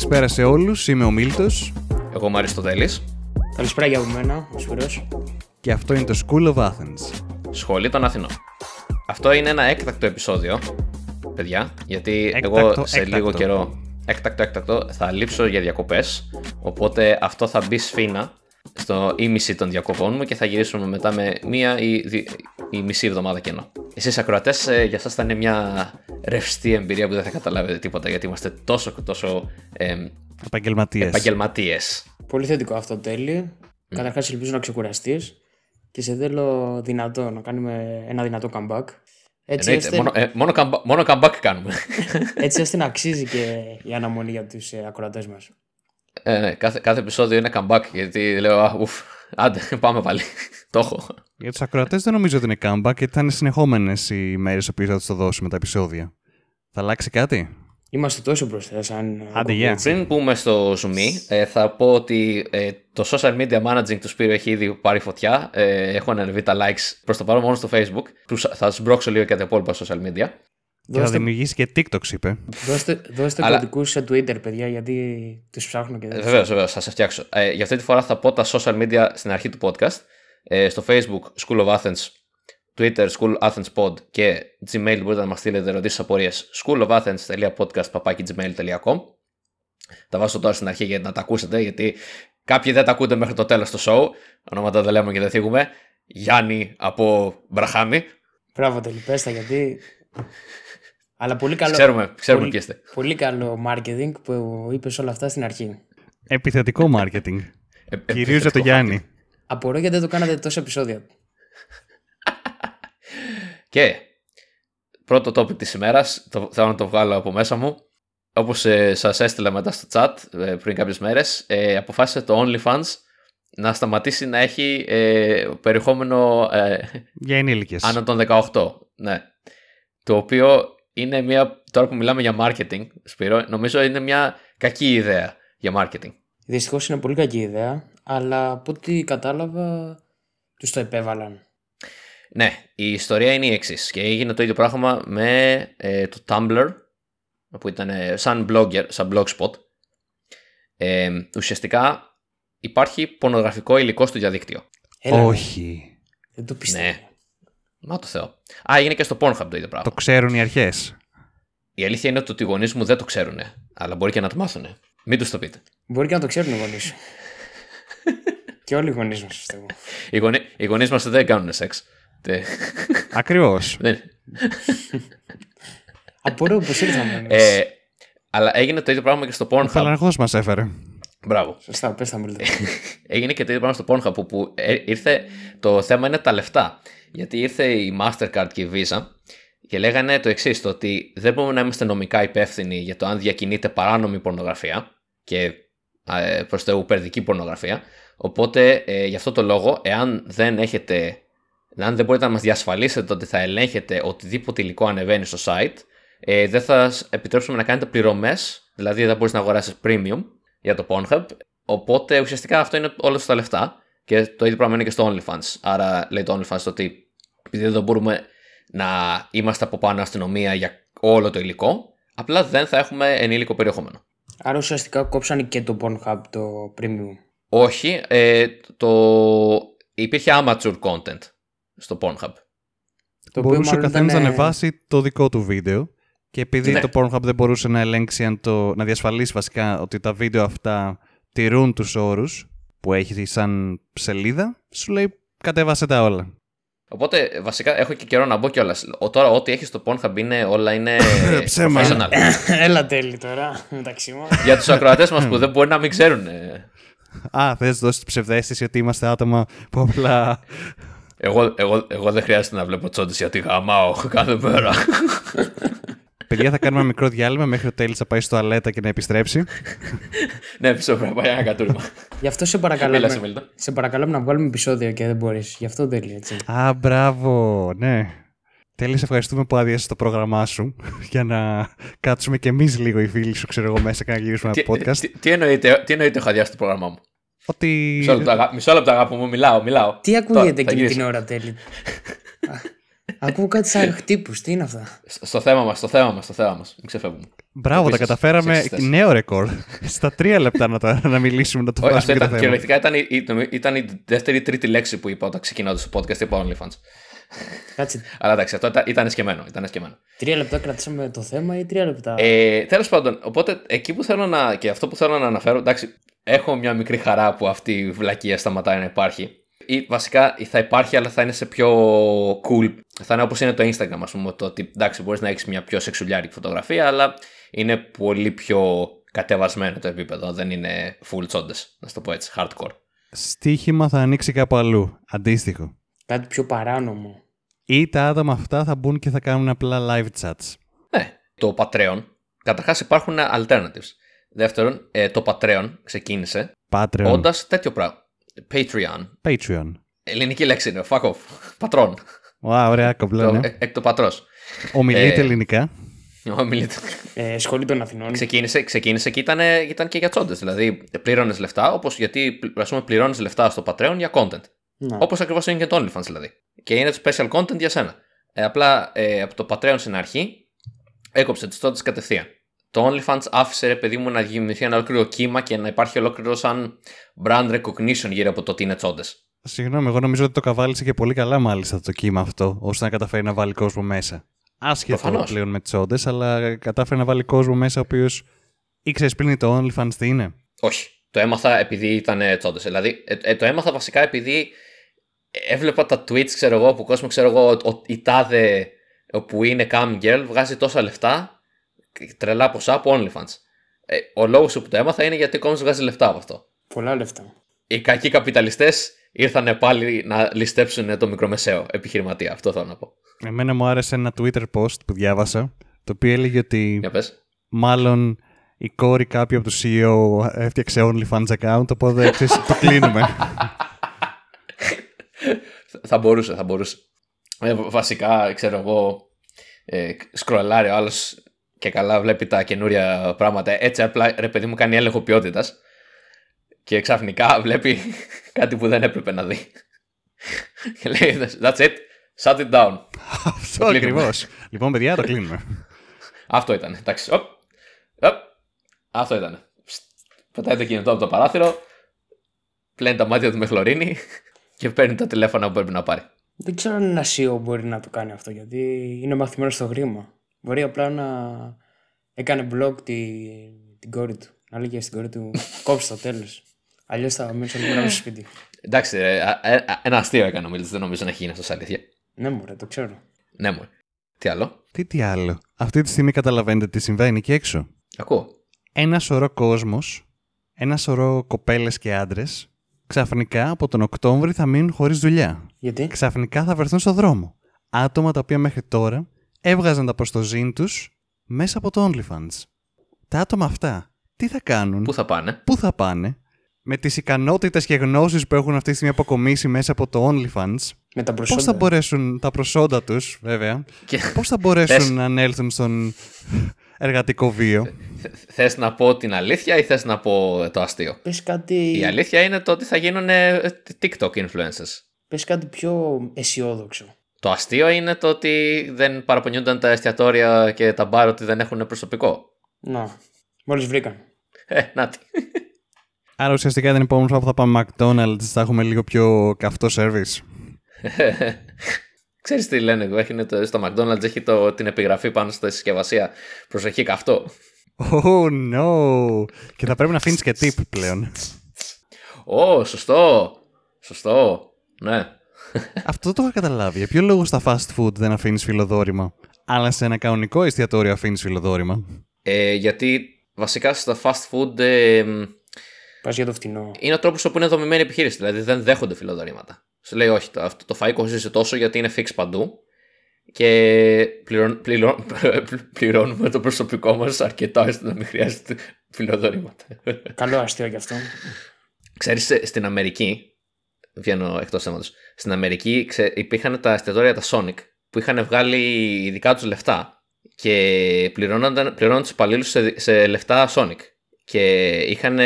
Καλησπέρα σε όλους, είμαι ο Μίλτος Εγώ είμαι ο Αριστοτέλης. Καλησπέρα για από μένα, ο Σπυρός. και αυτό είναι το School of Athens. Σχολή των Αθηνών. Αυτό είναι ένα έκτακτο επεισόδιο, παιδιά, γιατί Έκτακτο, εγώ σε έκτακτο. λίγο καιρό, έκτακτο, έκτακτο, θα λείψω για διακοπές, οπότε αυτό θα μπει σφίνα στο ίμιση των διακοπών μου και θα γυρίσουμε μετά με μία ή, δι- ή μισή εβδομάδα κενό. Εσείς ακροατές, ε, για σας θα είναι μια ρευστή εμπειρία που δεν θα καταλάβετε τίποτα, γιατί είμαστε τόσο και τόσο ε, Επαγγελματίες. επαγγελματίες. Πολύ θετικό αυτό τέλειο. Καταρχάς ελπίζω να ξεκουραστείς και σε θέλω δυνατό, να κάνουμε ένα δυνατό comeback. Έτσι Εννοείται, ώστε, μόνο, ε, μόνο, καμπα- μόνο comeback κάνουμε. έτσι ώστε να αξίζει και η αναμονή για τους ε, ακροατές μας. Ε, ναι, κάθε, κάθε επεισόδιο είναι comeback γιατί λέω «Α, ουφ, άντε πάμε πάλι, το έχω. Για τους ακροατές δεν νομίζω ότι είναι comeback γιατί θα είναι συνεχόμενες οι μέρες που θα τους το δώσουμε τα επεισόδια. Θα αλλάξει κάτι; Είμαστε τόσο μπροστά σαν... Άντε, γεια. Πριν πούμε στο Zoom, ε, θα πω ότι ε, το social media managing του Σπύρου έχει ήδη πάρει φωτιά. Ε, έχουν ανεβεί τα likes προς το παρόν μόνο στο facebook. Τους- θα σμπρώξω λίγο και τα υπόλοιπα social media. Και θα Δώστε, δημιουργήσει και TikTok, είπε. δώστε, δώστε Αλλά- κωδικούς σε Twitter, παιδιά, γιατί τους ψάχνω και δεν Ε, τους Βεβαίως, βεβαίως, θα σε φτιάξω. Ε, για αυτή τη φορά θα πω τα social media στην αρχή του podcast. Ε, στο Facebook School of Athens, Twitter School Athens Pod και Gmail μπορείτε να μας στείλετε ερωτήσεις απορίες schoolofathens.podcast.gmail.com Τα βάζω τώρα στην αρχή για να τα ακούσετε γιατί κάποιοι δεν τα ακούτε μέχρι το τέλος του show. Ονόματα δεν λέμε και δεν θίγουμε. Γιάννη από Μπραχάμι. Μπράβο, τέλει, πες τα, γιατί... Αλλά πολύ καλό, Ξέρουμε, ξέρουμε πολύ, ποιοι είστε. πολύ καλό marketing που είπες όλα αυτά στην αρχή. Επιθετικό marketing. Ε, ε, Κυρίως για το επιθετικό Γιάννη. Απορώ γιατί δεν το κάνατε τόσα επεισόδια. Και πρώτο topic της ημέρας, το, θέλω να το βγάλω από μέσα μου. Όπως ε, σας έστειλα μετά στο chat ε, πριν κάποιες μέρες, ε, αποφάσισε το OnlyFans να σταματήσει να έχει ε, περιεχόμενο ε, Για ενήλικες. άνω των 18. Ναι. Το οποίο είναι μια, τώρα που μιλάμε για marketing, Σπύρο, νομίζω είναι μια κακή ιδέα για marketing. Δυστυχώς είναι πολύ κακή ιδέα, αλλά από ό,τι κατάλαβα, τους το επέβαλαν. Ναι, η ιστορία είναι η εξής. Και έγινε το ίδιο πράγμα με ε, το Tumblr, που ήταν ε, σαν blogger, σαν blogspot. Ε, ουσιαστικά υπάρχει πορνογραφικό υλικό στο διαδίκτυο. Έλα, Όχι. Δεν το πιστεύω. Ναι. Μα το Θεό. Α, έγινε και στο Pornhub το ίδιο πράγμα. Το ξέρουν οι αρχές. Η αλήθεια είναι ότι οι γονείς μου δεν το ξέρουν, αλλά μπορεί και να το μάθουν. Μην τους το πείτε. Μπορεί και να το ξέρουν οι γονείς σου. και όλοι οι γονείς μας, πιστεύω. Οι γονεί οι γονείς μας δεν κάνουν σεξ. Τε- Ακριβώς. δεν- Απορώ πώ ήρθαμε. εμείς. ε, αλλά έγινε το ίδιο πράγμα και στο Ο Pornhub. Φαλαργός μας έφερε. Μπράβο. Σωστά, πες τα μιλείτε. Έγινε και το ίδιο πράγμα στο Pornhub που, που ε, ήρθε, το θέμα είναι τα λεφτά. Γιατί ήρθε η Mastercard και η Visa και λέγανε το εξής, το ότι δεν μπορούμε να είμαστε νομικά υπεύθυνοι για το αν διακινείται παράνομη πορνογραφία και ε, προς Θεού περδική πορνογραφία. Οπότε ε, γι' αυτό το λόγο, εάν δεν έχετε, αν δεν μπορείτε να μας διασφαλίσετε ότι θα ελέγχετε οτιδήποτε υλικό ανεβαίνει στο site, ε, δεν θα σας επιτρέψουμε να κάνετε πληρωμές, δηλαδή δεν μπορείς να αγοράσεις premium για το Pornhub. Οπότε ουσιαστικά αυτό είναι όλα στα λεφτά και το ίδιο πράγμα είναι και στο OnlyFans. Άρα λέει το OnlyFans ότι επειδή δεν μπορούμε να είμαστε από πάνω αστυνομία για όλο το υλικό, απλά δεν θα έχουμε ενήλικο περιεχόμενο. Άρα ουσιαστικά κόψανε και το Pornhub το premium. Όχι, ε, το... υπήρχε amateur content στο Pornhub. Το μπορούσε ο μάλλον καθένας ήταν, να ε, ανεβάσει το δικό του βίντεο και επειδή Ναι. το Pornhub δεν μπορούσε να ελέγξει, αν το, να διασφαλίσει βασικά ότι τα βίντεο αυτά τηρούν τους όρους που έχει σαν σελίδα, σου λέει κατέβασε τα όλα. Οπότε βασικά έχω και καιρό να μπω κιόλας. Τώρα ό,τι έχεις στο Pornhub είναι, όλα είναι Ψέμα. professional. Έλα τέλει τώρα μεταξύ μα. Για τους ακροατές μας που δεν μπορεί να μην ξέρουν. ε, Α, θες να δώσεις ψευδέστηση ότι είμαστε άτομα που απλά... Εγώ, εγώ, εγώ δεν χρειάζεται να βλέπω τσόντες γιατί γαμάω κάθε μέρα. Παιδιά θα κάνουμε ένα μικρό διάλειμμα μέχρι ο Τέλης θα πάει στο αλέτα και να επιστρέψει. ναι, πίσω πρέπει να πάει ένα κατούριμα. Γι' αυτό σε Μίλα, παρακαλάμε, Σιμίλτα. σε παρακαλάμε να βγάλουμε επεισόδιο και δεν μπορείς. Γι' αυτό τέλει έτσι. Α, μπράβο, ναι. Τέλη, σε ευχαριστούμε που άδειασες το πρόγραμμά σου για να κάτσουμε κι εμείς λίγο οι φίλοι σου, ξέρω εγώ, μέσα και να γυρίσουμε τι, ένα podcast. τι, τι, εννοείται, τι εννοείται έχω αδειάσει το πρόγραμμά μου; Ότι... Μισό λεπτό, αγάπη, μισό λεπτό, αγάπη μου, μιλάω, μιλάω. Τι ακούγεται Τώρα, θα εκείνη γυρίσω. την ώρα τέλει. Α, Ακούω κάτι σαν χτύπους. Τι είναι αυτά; Στο θέμα μας, στο θέμα μας, στο θέμα μας. Μην ξεφεύγουμε. Μπράβο, τα Επίσης, καταφέραμε σεξιστές. νέο ρεκόρ. Στα τρία λεπτά να, το, να μιλήσουμε, να το Όχι, αυτό φτάσουμε και το ήταν, θέμα. κυριολεκτικά ήταν η, η- ήταν η δεύτερη ή τρίτη λέξη που είπα όταν ξεκινώντας το podcast. Είπα OnlyFans. Κάτσε, Αλλά εντάξει, αυτό ήταν, ήταν σκεμμένο. Ήταν σκεμμένο. τρία λεπτά κρατήσαμε το θέμα ή τρία λεπτά; Ε, Τέλος πάντων, οπότε εκεί που θέλω να. και αυτό που θέλω να αναφέρω. Εντάξει, έχω μια μικρή χαρά που αυτή η βλακεία σταματάει να υπάρχει. Ή βασικά θα υπάρχει, αλλά θα είναι σε πιο cool. Θα είναι όπως είναι το Instagram, ας πούμε. Το ότι εντάξει, μπορείς να έχεις μια πιο σεξουλιάρικη φωτογραφία, αλλά είναι πολύ πιο κατεβασμένο το επίπεδο. Δεν είναι full τσόντες, να σου το πω έτσι, hardcore. Στοίχημα θα ανοίξει κάπου αλλού. Αντίστοιχο. Κάτι πιο παράνομο. Ή τα άτομα αυτά θα μπουν και θα κάνουν απλά live chats. Ναι, το Patreon. Καταρχάς υπάρχουν alternatives. Δεύτερον, ε, το Patreon ξεκίνησε Patreon. όντας τέτοιο πράγμα. Patreon. Patreon. Ελληνική λέξη είναι. Fuck off. Πατρόν. Wow, ωραία, κομπλέ, Το, ναι. εκ, εκ το πατρός. Ομιλείτε ε, ελληνικά. Ε, σχολή των Αθηνών. ξεκίνησε, ξεκίνησε και ήταν, ήταν και για τσόντες. Δηλαδή, πλήρωνες λεφτά, όπως γιατί ας πούμε, πληρώνεις λεφτά στο Patreon για content. Να. Όπως ακριβώς είναι και το OnlyFans δηλαδή. Και είναι το special content για σένα. Ε, απλά ε, από το Patreon στην αρχή έκοψε τις τσόντες κατευθείαν. Το OnlyFans άφησε ρε παιδί μου να δημιουργηθεί ένα ολόκληρο κύμα και να υπάρχει ολόκληρο σαν brand recognition γύρω από το τι είναι τσόντες. Συγγνώμη, εγώ νομίζω ότι το καβάλισε και πολύ καλά μάλιστα το κύμα αυτό, ώστε να καταφέρει να βάλει κόσμο μέσα. Άσχετο Προφανώς. πλέον με τι όντε, αλλά κατάφερε να βάλει κόσμο μέσα ο οποίος ήξερε πριν το OnlyFans τι είναι. Όχι. Το έμαθα επειδή ήταν τσόντες. Δηλαδή, ε, ε, το έμαθα βασικά επειδή έβλεπα τα tweets, ξέρω εγώ, που κόσμος, ξέρω εγώ, ο, η τάδε που είναι cam girl βγάζει τόσα λεφτά, τρελά ποσά από OnlyFans. Ε, ο λόγος που το έμαθα είναι γιατί ο κόσμος βγάζει λεφτά από αυτό. Πολλά λεφτά. Οι κακοί καπιταλιστές ήρθαν πάλι να ληστέψουν το μικρομεσαίο επιχειρηματία. Αυτό θέλω να πω. Εμένα μου άρεσε ένα Twitter post που διάβασα, το οποίο έλεγε ότι Για πες. μάλλον η κόρη κάποιου από τους CEO έφτιαξε OnlyFans account, οπότε ξέρεις, το κλείνουμε. Θα μπορούσε, θα μπορούσε. Ε, βασικά, ξέρω εγώ, ε, σκρολάρει ο άλλος και καλά βλέπει τα καινούρια πράγματα. Έτσι απλά, ρε παιδί μου, κάνει έλεγχο ποιότητας και ξαφνικά βλέπει κάτι που δεν έπρεπε να δει. και λέει, that's it, shut it down. Αυτό κλείνουμε. ακριβώς. λοιπόν, παιδιά, το κλείνουμε. Αυτό ήταν. Εντάξει. Οπ, οπ. Αυτό ήταν. Ψτ. Πετάει το κινητό από το παράθυρο, πλένει τα μάτια του με χλωρίνη και παίρνει τα τηλέφωνα που πρέπει να πάρει. Δεν ξέρω αν ένα CEO μπορεί να το κάνει αυτό γιατί είναι μαθημένο στο γρήμα. Μπορεί απλά να έκανε blog τη, την κόρη του. Να λέγε στην κόρη του κόψει το τέλος. Αλλιώς θα μείνει όλη μέρα μέσα στο σπίτι. Εντάξει, ρε, α- ε, α- ένα αστείο έκανε ο Μίλτ, δεν νομίζω να έχει γίνει αυτός σε αλήθεια. Ναι, μωρέ, το ξέρω. Ναι, μου. Τι άλλο; Τι τι άλλο; Αυτή τη στιγμή καταλαβαίνετε τι συμβαίνει εκεί έξω. Ακούω. Ένα σωρό κόσμος, ένα σωρό κοπέλες και άντρες, ξαφνικά από τον Οκτώβρη θα μείνουν χωρίς δουλειά. Γιατί; Ξαφνικά θα βρεθούν στο δρόμο. Άτομα τα οποία μέχρι τώρα έβγαζαν τα προστοζήν τους μέσα από το OnlyFans. Τα άτομα αυτά τι θα κάνουν, Πού θα πάνε; πού θα πάνε, με τις ικανότητες και γνώσεις που έχουν αυτή τη στιγμή αποκομίσει μέσα από το OnlyFans, Με τα πώς προσόντα. θα μπορέσουν τα προσόντα τους, βέβαια, Και... πώς θα μπορέσουν Πες. να ανέλθουν στον εργατικό βίο; Θε να πω την αλήθεια ή θες να πω το αστείο; Πες κάτι, Η αλήθεια είναι το ότι θα γίνουν ε, TikTok influencers. πες κάτι πιο αισιόδοξο. Το αστείο είναι το ότι δεν παραπονιούνταν τα εστιατόρια και τα μπαρ ότι δεν έχουν προσωπικό. Να, μόλις βρήκαν. Ε, νάτι. Άρα ουσιαστικά την επόμενη φορά που θα πάμε McDonald's θα έχουμε λίγο πιο καυτό service. Ξέρεις τι λένε, έχουν το, στο McDonald's έχει το, την επιγραφή πάνω στη συσκευασία. Προσοχή καυτό. Oh no! Και θα πρέπει να αφήνεις και tip πλέον. Ω, σωστό. Σωστό. Ναι. Αυτό το είχα καταλάβει. Για ποιο λόγο στα fast food δεν αφήνεις φιλοδόρημα, αλλά σε ένα κανονικό εστιατόριο αφήνεις φιλοδόρημα. Ε, γιατί βασικά στα fast food ε, μ, Πας για το φτηνό. είναι ο τρόπος όπου είναι δομημένη η επιχείρηση. Δηλαδή δεν δέχονται φιλοδορήματα. Σου λέει, Όχι, το, αυτό το φαΐ κοστίζει τόσο γιατί είναι fix παντού και πληρών, πληρών, πληρώνουμε το προσωπικό μας αρκετά ώστε να μην χρειάζεται φιλοδορήματα. Καλό αστείο γι' αυτό. Ξέρεις, ε, στην Αμερική, βγαίνω εκτός θέματος, στην Αμερική ξε, υπήρχαν τα εστιατόρια τα Sonic που είχαν βγάλει ειδικά τους λεφτά και πληρώνονταν, πληρώναν τους υπαλλήλους σε, σε λεφτά Sonic και είχαν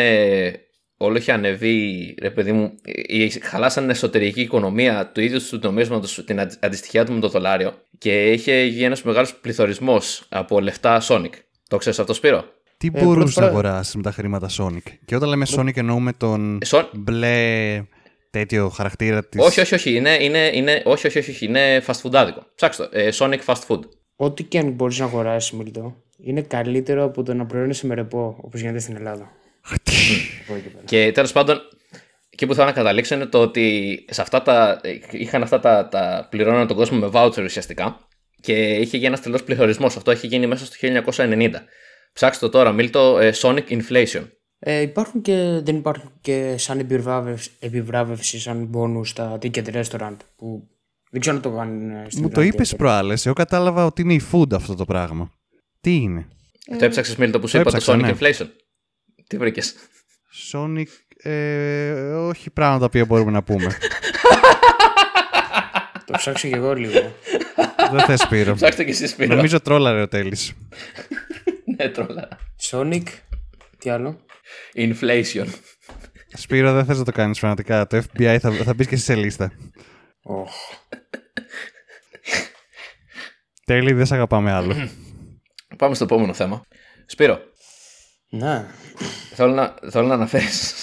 όλο είχε ανεβεί, ρε παιδί μου, ε, ε, χαλάσαν την εσωτερική οικονομία του ίδιου του νομίσματος, την αντι- αντιστοιχεία του με το δολάριο και είχε γίνει ένας μεγάλος πληθωρισμός από λεφτά Sonic. Το ξέρεις αυτό, Σπύρο; Τι πρώτη μπορούσες φορά- να αγοράσεις με τα χρήματα Sonic; Και όταν λέμε Sonic εννοούμε τον Ε, Son- μπλε τέτοιο χαρακτήρα τη. Όχι, όχι, όχι. Είναι, είναι, είναι, όχι, όχι, όχι, όχι. Είναι fast food άδικο. Ψάξτε το. Ε, Sonic fast food. Ό,τι και αν μπορείς να αγοράσεις, Μίλτο, είναι καλύτερο από το να προέρχεσαι με ρεπό, όπως γίνεται στην Ελλάδα. Από εκεί πέρα. Και τέλος πάντων, εκεί που θέλω να καταλήξω είναι το ότι σε αυτά τα, είχαν αυτά τα, τα πληρώναν τον κόσμο με voucher ουσιαστικά και είχε γίνει ένας τρελός πληθωρισμός. Αυτό έχει γίνει μέσα στο 1990. Ψάξτε το τώρα, Μίλτο, ε, Sonic Inflation. Ε, υπάρχουν και, δεν υπάρχουν και σαν επιβράβευση, επιβράβευση σαν bonus στα ticket restaurant που δεν ξέρω αν το κάνουν ε, στην Μου το Ελλάδα. είπες προάλλες. Εγώ κατάλαβα ότι είναι η food αυτό το πράγμα. Τι είναι; Το έψαξες, Μίλτο, που σου είπα το έψαξα, Sonic ναι. Inflation. Τι βρήκες; Sonic. Ε, όχι πράγματα τα οποία μπορούμε να πούμε. Το ψάξω και εγώ λίγο. Δεν θες Σπύρο. Ψάξτε και εσείς, Σπύρο. Νομίζω τρόλαρε ο Τέλης. ναι, τρόλα. Sonic, τι άλλο; Inflation. Σπύρο δεν θες να το κάνεις φανατικά. Το FBI θα, θα μπεις και εσύ σε λίστα. Οχ. Τέλη, δεν σε αγαπάμε άλλο. Πάμε στο επόμενο θέμα. Σπύρο, Ναι. θέλω να, θέλω να αναφέρεις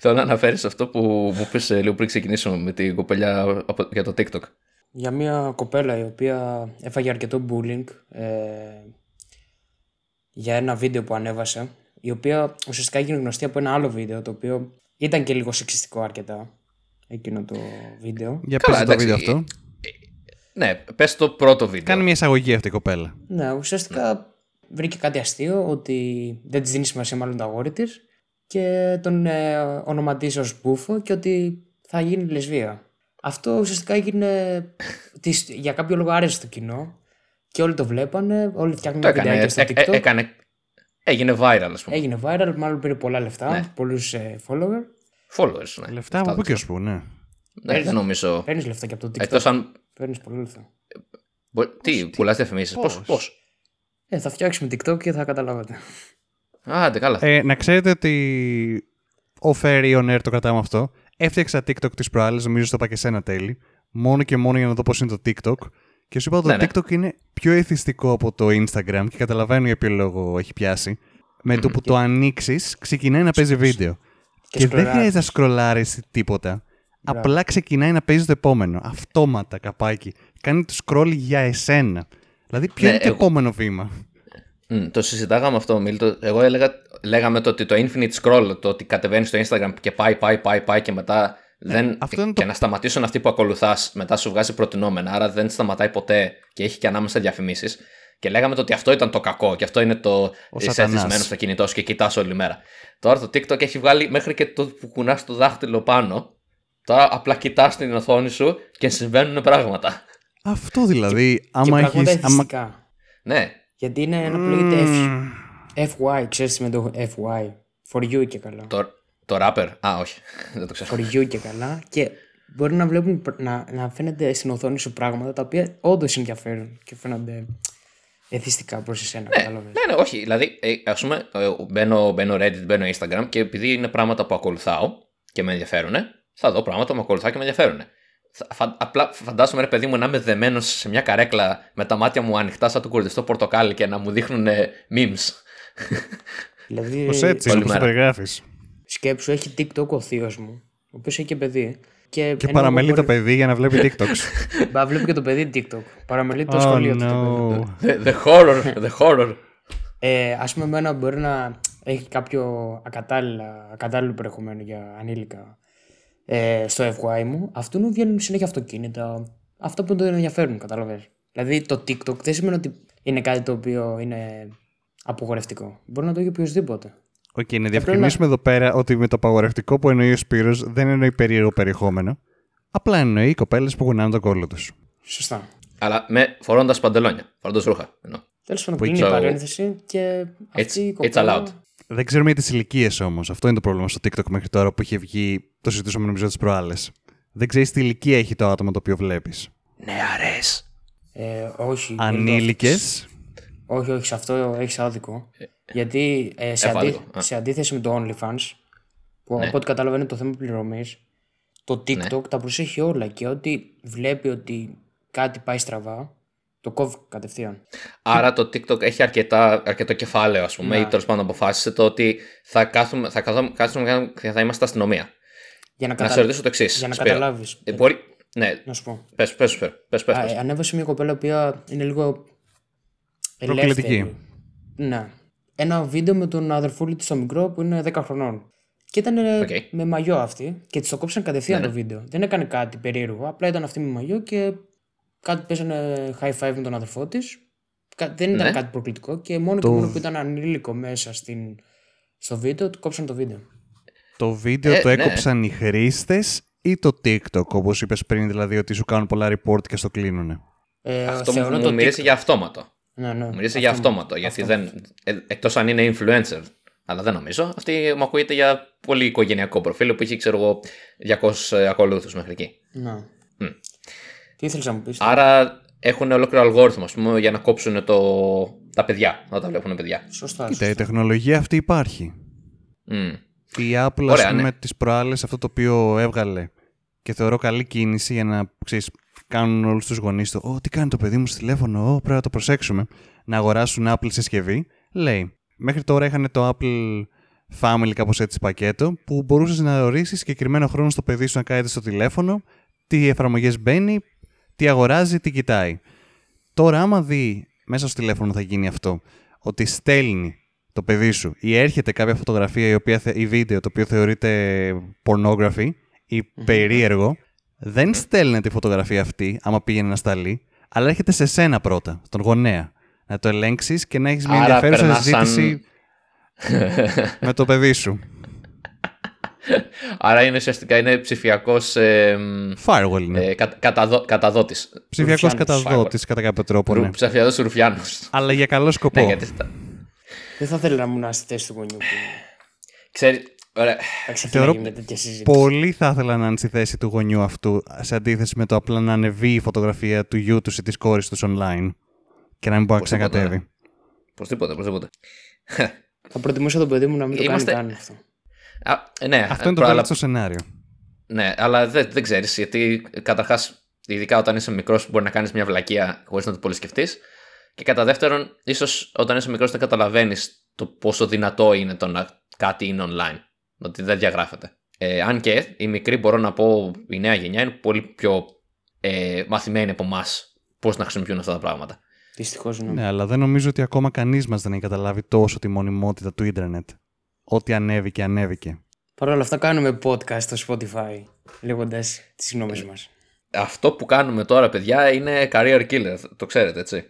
Θέλω να αναφέρεις αυτό που μου πεις ε, λίγο πριν ξεκινήσουμε με την κοπελιά από- για το TikTok. Για μια κοπέλα η οποία έφαγε αρκετό bullying ε, για ένα βίντεο που ανέβασε, η οποία ουσιαστικά έγινε γνωστή από ένα άλλο βίντεο, το οποίο ήταν και λίγο σεξιστικό αρκετά, εκείνο το βίντεο. Για Καλά, πες το εντάξει, βίντεο αυτό. Ναι, πες το πρώτο βίντεο. Κάνει μια εισαγωγή αυτή η κοπέλα. Ναι, ουσιαστικά βρήκε κάτι αστείο ότι δεν της δίνει σημασία μάλλον το αγόρι της και τον ε, ονοματίζει ως μπούφο και ότι θα γίνει λεσβία. Αυτό ουσιαστικά έγινε της, για κάποιο λόγο άρεσε στο κοινό και όλοι το βλέπανε, όλοι φτιάχνουν Το έκανε, βιντεάκια στο ε, ε, TikTok. έκανε, έγινε viral ας πούμε. Έγινε viral, μάλλον πήρε πολλά λεφτά, Ναι. πολλούς ε, follower. Followers, ναι. Λεφτά από πού και ως πού, ναι. Ναι, δεν νομίζω. Παίρνεις λεφτά και από το TikTok. Εκτός αν... Παίρνεις πολλά λεφτά. μπο- Τι, πουλάς διαφημίσεις. Πώς, πώς. πώς; Ε, θα φτιάξουμε TikTok και θα καταλάβετε. Άντε, καλά. Ε, να ξέρετε ότι ο Ferry on Air το κρατάμε αυτό. Έφτιαξα TikTok τις προάλλες, νομίζω στο είπα και σένα τέλει. Μόνο και μόνο για να δω πώς είναι το TikTok. Και σου είπα ότι Ναι, το ναι. TikTok είναι πιο εθιστικό από το Instagram και καταλαβαίνω για ποιο λόγο έχει πιάσει. Με το που το ανοίξεις, ξεκινάει να παίζει βίντεο. Και Και, δεν σκρολάρεις. χρειάζεται να σκρολάρεις τίποτα. Απλά ξεκινάει να παίζει το επόμενο. Αυτόματα καπάκι. Κάνει το scroll για εσένα. Δηλαδή, ποιο Ναι, είναι το εγώ- επόμενο βήμα; Μμ, το συζητάγαμε αυτό, Μίλτο. Εγώ έλεγα, λέγαμε το ότι το infinite scroll, το ότι κατεβαίνεις στο Instagram και πάει, πάει, πάει, πάει και μετά δεν. αυτό είναι και το- να σταματήσουν αυτοί που ακολουθάς, μετά σου βγάζει προτινόμενα. Άρα δεν σταματάει ποτέ και έχει και ανάμεσα διαφημίσεις. Και λέγαμε το ότι αυτό ήταν το κακό και αυτό είναι το είσαι σατανάς. εθισμένος στο κινητό σου και κοιτάς όλη μέρα. Τώρα το TikTok έχει βγάλει μέχρι και το που κουνάς το δάχτυλο πάνω. Τώρα απλά κοιτάς την οθόνη σου και συμβαίνουν πράγματα. Αυτό δηλαδή. και Άμα πράγματα έχεις, άμα... εθιστικά. Ναι, Γιατί είναι ένα που λέγεται F- FY, ξέρεις τι με το FY. For you και καλά. το, το rapper. Α, όχι, δεν το ξέρω. For you και καλά. Και μπορεί να βλέπουν, να, να φαίνεται στην οθόνη σου πράγματα τα οποία όντως ενδιαφέρουν και φαίνονται εθιστικά προς εσένα. κατάλαβες. Ναι, ναι, όχι. Δηλαδή, ε, ας πούμε, ε, μπαίνω, μπαίνω Reddit, μπαίνω Instagram και επειδή είναι πράγματα που ακολουθάω και με ενδιαφέρουν, θα δω πράγματα που με ακολουθάω και με ενδιαφέρουν. Θα- φα- απλά φαντάζομαι, ρε παιδί μου, να είμαι δεμένος σε μια καρέκλα με τα μάτια μου ανοιχτά σαν το κουρδιστό πορτοκάλι και να μου δείχνουν ε, memes. Δηλαδή, Πώς έτσι, όλη όπως το μέρα. Περιγράφεις. σκέψου, έχει TikTok ο θείος μου, ο οποίος έχει και παιδί. Και, Και ενώ παραμελεί εγώ το μπορεί- παιδί για να βλέπει TikToks. Μπα, βλέπει και το παιδί TikTok. Παραμελεί το oh σχολείο του. το παιδί. no. the, the horror, the horror. Ε, ας πούμε εμένα μπορεί να έχει κάποιο ακατάλληλα, ακατάλληλο περιεχόμενο για ανήλικα ε, στο FY μου. Αυτού μου βγαίνουν συνέχεια αυτοκίνητα. Αυτό που τον ενδιαφέρουν, κατάλαβες. Δηλαδή το TikTok δεν σημαίνει ότι είναι κάτι το οποίο είναι απαγορευτικό. Μπορεί να το έχει οποιοδήποτε. Οκ, να διευκρινίσουμε εδώ πέρα ότι με το απαγορευτικό που εννοεί ο Σπύρος δεν εννοεί περίεργο περιεχόμενο. Απλά εννοεί κοπέλες που γουνάνε τον κόλλο τους. Σωστά. Αλλά με φορώντας παντελόνια, φορώντας ρούχα. εννοώ. Τέλος πάντων, Που κλείνει η εκεί- παρένθεση και αυτή η It's, it's κοπέλα. allowed. Δεν ξέρουμε για τις ηλικίες όμως. Αυτό είναι το πρόβλημα στο TikTok μέχρι τώρα που είχε βγει. Το συζητούσαμε νομίζω τις προάλλες. Δεν ξέρεις τι ηλικία έχει το άτομο το οποίο βλέπεις. Νεαρέ. Ε, όχι. Ανήλικε. Όχι, όχι, σε αυτό έχεις άδικο. Γιατί ε, σε, έχω αντί- άδικο, α. σε αντίθεση με το OnlyFans, που Ναι. από ό,τι καταλαβαίνω είναι το θέμα πληρωμής, το TikTok τα προσέχει όλα και ό,τι βλέπει ότι κάτι πάει στραβά, Το κόβει κατευθείαν. Άρα το TikTok έχει αρκετά, αρκετό κεφάλαιο, ας πούμε, Ναι. ή τέλος πάντων αποφάσισε το ότι θα, κάθουμε, θα, καθόμ- κάτσουμε και θα είμαστε αστυνομία. Για να, Να κατα... σε ρωτήσω το εξής. για να καταλάβεις. Ε, μπορεί... Ναι, Να σου πω. πες, πες, πες, πες, πες, Α, πες. ε, ανέβασε μια κοπέλα που είναι λίγο Προκλητική. ελεύθερη. Ναι. Ένα βίντεο με τον αδερφούλη της στο μικρό που είναι 10 χρονών. Και ήταν ε, Οκ. με μαγιό αυτή και της το κόψαν κατευθείαν Ναι, το βίντεο. Δεν έκανε κάτι περίεργο. Απλά ήταν αυτή με μαγιό και κάτι παίζανε high five με τον αδερφό της. Δεν ήταν Ναι. κάτι προκλητικό και μόνο Το- και μόνο που ήταν ανήλικο μέσα στην... στο βίντεο, του κόψαν το βίντεο. Το βίντεο Ε, το ναι. έκοψαν οι χρήστες ή το TikTok, όπως είπες πριν, δηλαδή ότι σου κάνουν πολλά report και στο κλείνουνε; Ε, Αυτό μου, θεωρώ μου το μυρίζει TikTok- για αυτόματο. Ναι, ναι. Μου μυρίζει για αυτόματο, γιατί δεν. Ε, εκτός αν είναι influencer. Αλλά δεν νομίζω. Αυτή μου ακούγεται για πολύ οικογενειακό προφίλ που έχει, ξέρω εγώ, 200 ακολούθους μέχρι εκεί. Ναι. Μμ. Τι ήθελες να μου πεις. Άρα έχουν ολόκληρο αλγόριθμο, ας πούμε, για να κόψουν το... τα παιδιά, όταν τα βλέπουν παιδιά. Σωστά. Κοίτα, η σωστά. τεχνολογία αυτή υπάρχει. Μμ. Η Apple, Ωραία, ας πούμε, ναι. τις προάλλες αυτό το οποίο έβγαλε και θεωρώ καλή κίνηση για να, ξέρεις, κάνουν όλους τους γονείς του «Ω, τι κάνει το παιδί μου στο τηλέφωνο, Ω, πρέπει να το προσέξουμε», να αγοράσουν Apple συσκευή, λέει, μέχρι τώρα είχαν το Apple Family κάπως έτσι πακέτο, που μπορούσες να ορίσεις συγκεκριμένο χρόνο στο παιδί σου να κάθεται στο τηλέφωνο, τι εφαρμογές μπαίνει, τι αγοράζει, τι κοιτάει. Τώρα, άμα δει μέσα στο τηλέφωνο θα γίνει αυτό, ότι στέλνει το παιδί σου ή έρχεται κάποια φωτογραφία η οποία, θε- ή βίντεο το οποίο θεωρείται pornography ή περίεργο, δεν στέλνει τη φωτογραφία αυτή άμα πήγαινε να σταλεί, αλλά έρχεται σε σένα πρώτα, στον γονέα. Να το ελέγξεις και να έχεις μια Άρα ενδιαφέρουσα περνάς σαν- συζήτηση με το παιδί σου. Άρα είναι ουσιαστικά είναι ψηφιακός ε, Firewall είναι. ε, κα, καταδο, καταδότης. Ψηφιακός Ρουφιάνος, καταδότης κατά κάποιο τρόπο, ναι. Ρου, ψηφιακός Ρουφιάνος. Αλλά για καλό σκοπό. ναι, γιατί θα- Δεν θα ήθελα να ήμουν στη θέση του γονιού που Ξέρει, ωραία. θα ξεκινάει Θεωρώ με τέτοια συζήτηση. Πολύ θα ήθελα να είναι στη θέση του γονιού αυτού, σε αντίθεση με το απλά να ανεβεί η φωτογραφία του γιού τους ή της κόρης τους online και να μην μπορεί να Οπωσδήποτε, ξανακατέβει. Οπωσδήποτε, οπωσδήποτε. Θα προτιμούσα το παιδί μου να μην το Είμαστε- κάνει καν αυτό. Α, ναι, Αυτό είναι το προ- αλλά- καλύτερο σενάριο. Ναι, αλλά δεν, δεν ξέρεις γιατί καταρχάς, ειδικά όταν είσαι μικρός, μπορεί να κάνεις μια βλακεία χωρίς να το πολύ σκεφτείς. Και κατά δεύτερον, ίσως όταν είσαι μικρός δεν καταλαβαίνεις το πόσο δυνατό είναι το να κάτι είναι online. Ότι δεν διαγράφεται. Ε, αν και οι μικροί, μπορώ να πω, η νέα γενιά είναι πολύ πιο ε, μαθημένοι από εμάς πώς να χρησιμοποιούν αυτά τα πράγματα. Δυστυχώς ναι. Ναι, αλλά δεν νομίζω ότι ακόμα κανείς μας δεν έχει καταλάβει τόσο τη μονιμότητα του ίντερνετ. Ό,τι ανέβηκε, ανέβηκε. Παρ' όλα αυτά κάνουμε podcast στο Spotify λέγοντας τι γνώμε μας. Αυτό που κάνουμε τώρα, παιδιά, είναι career killer. Το ξέρετε, έτσι.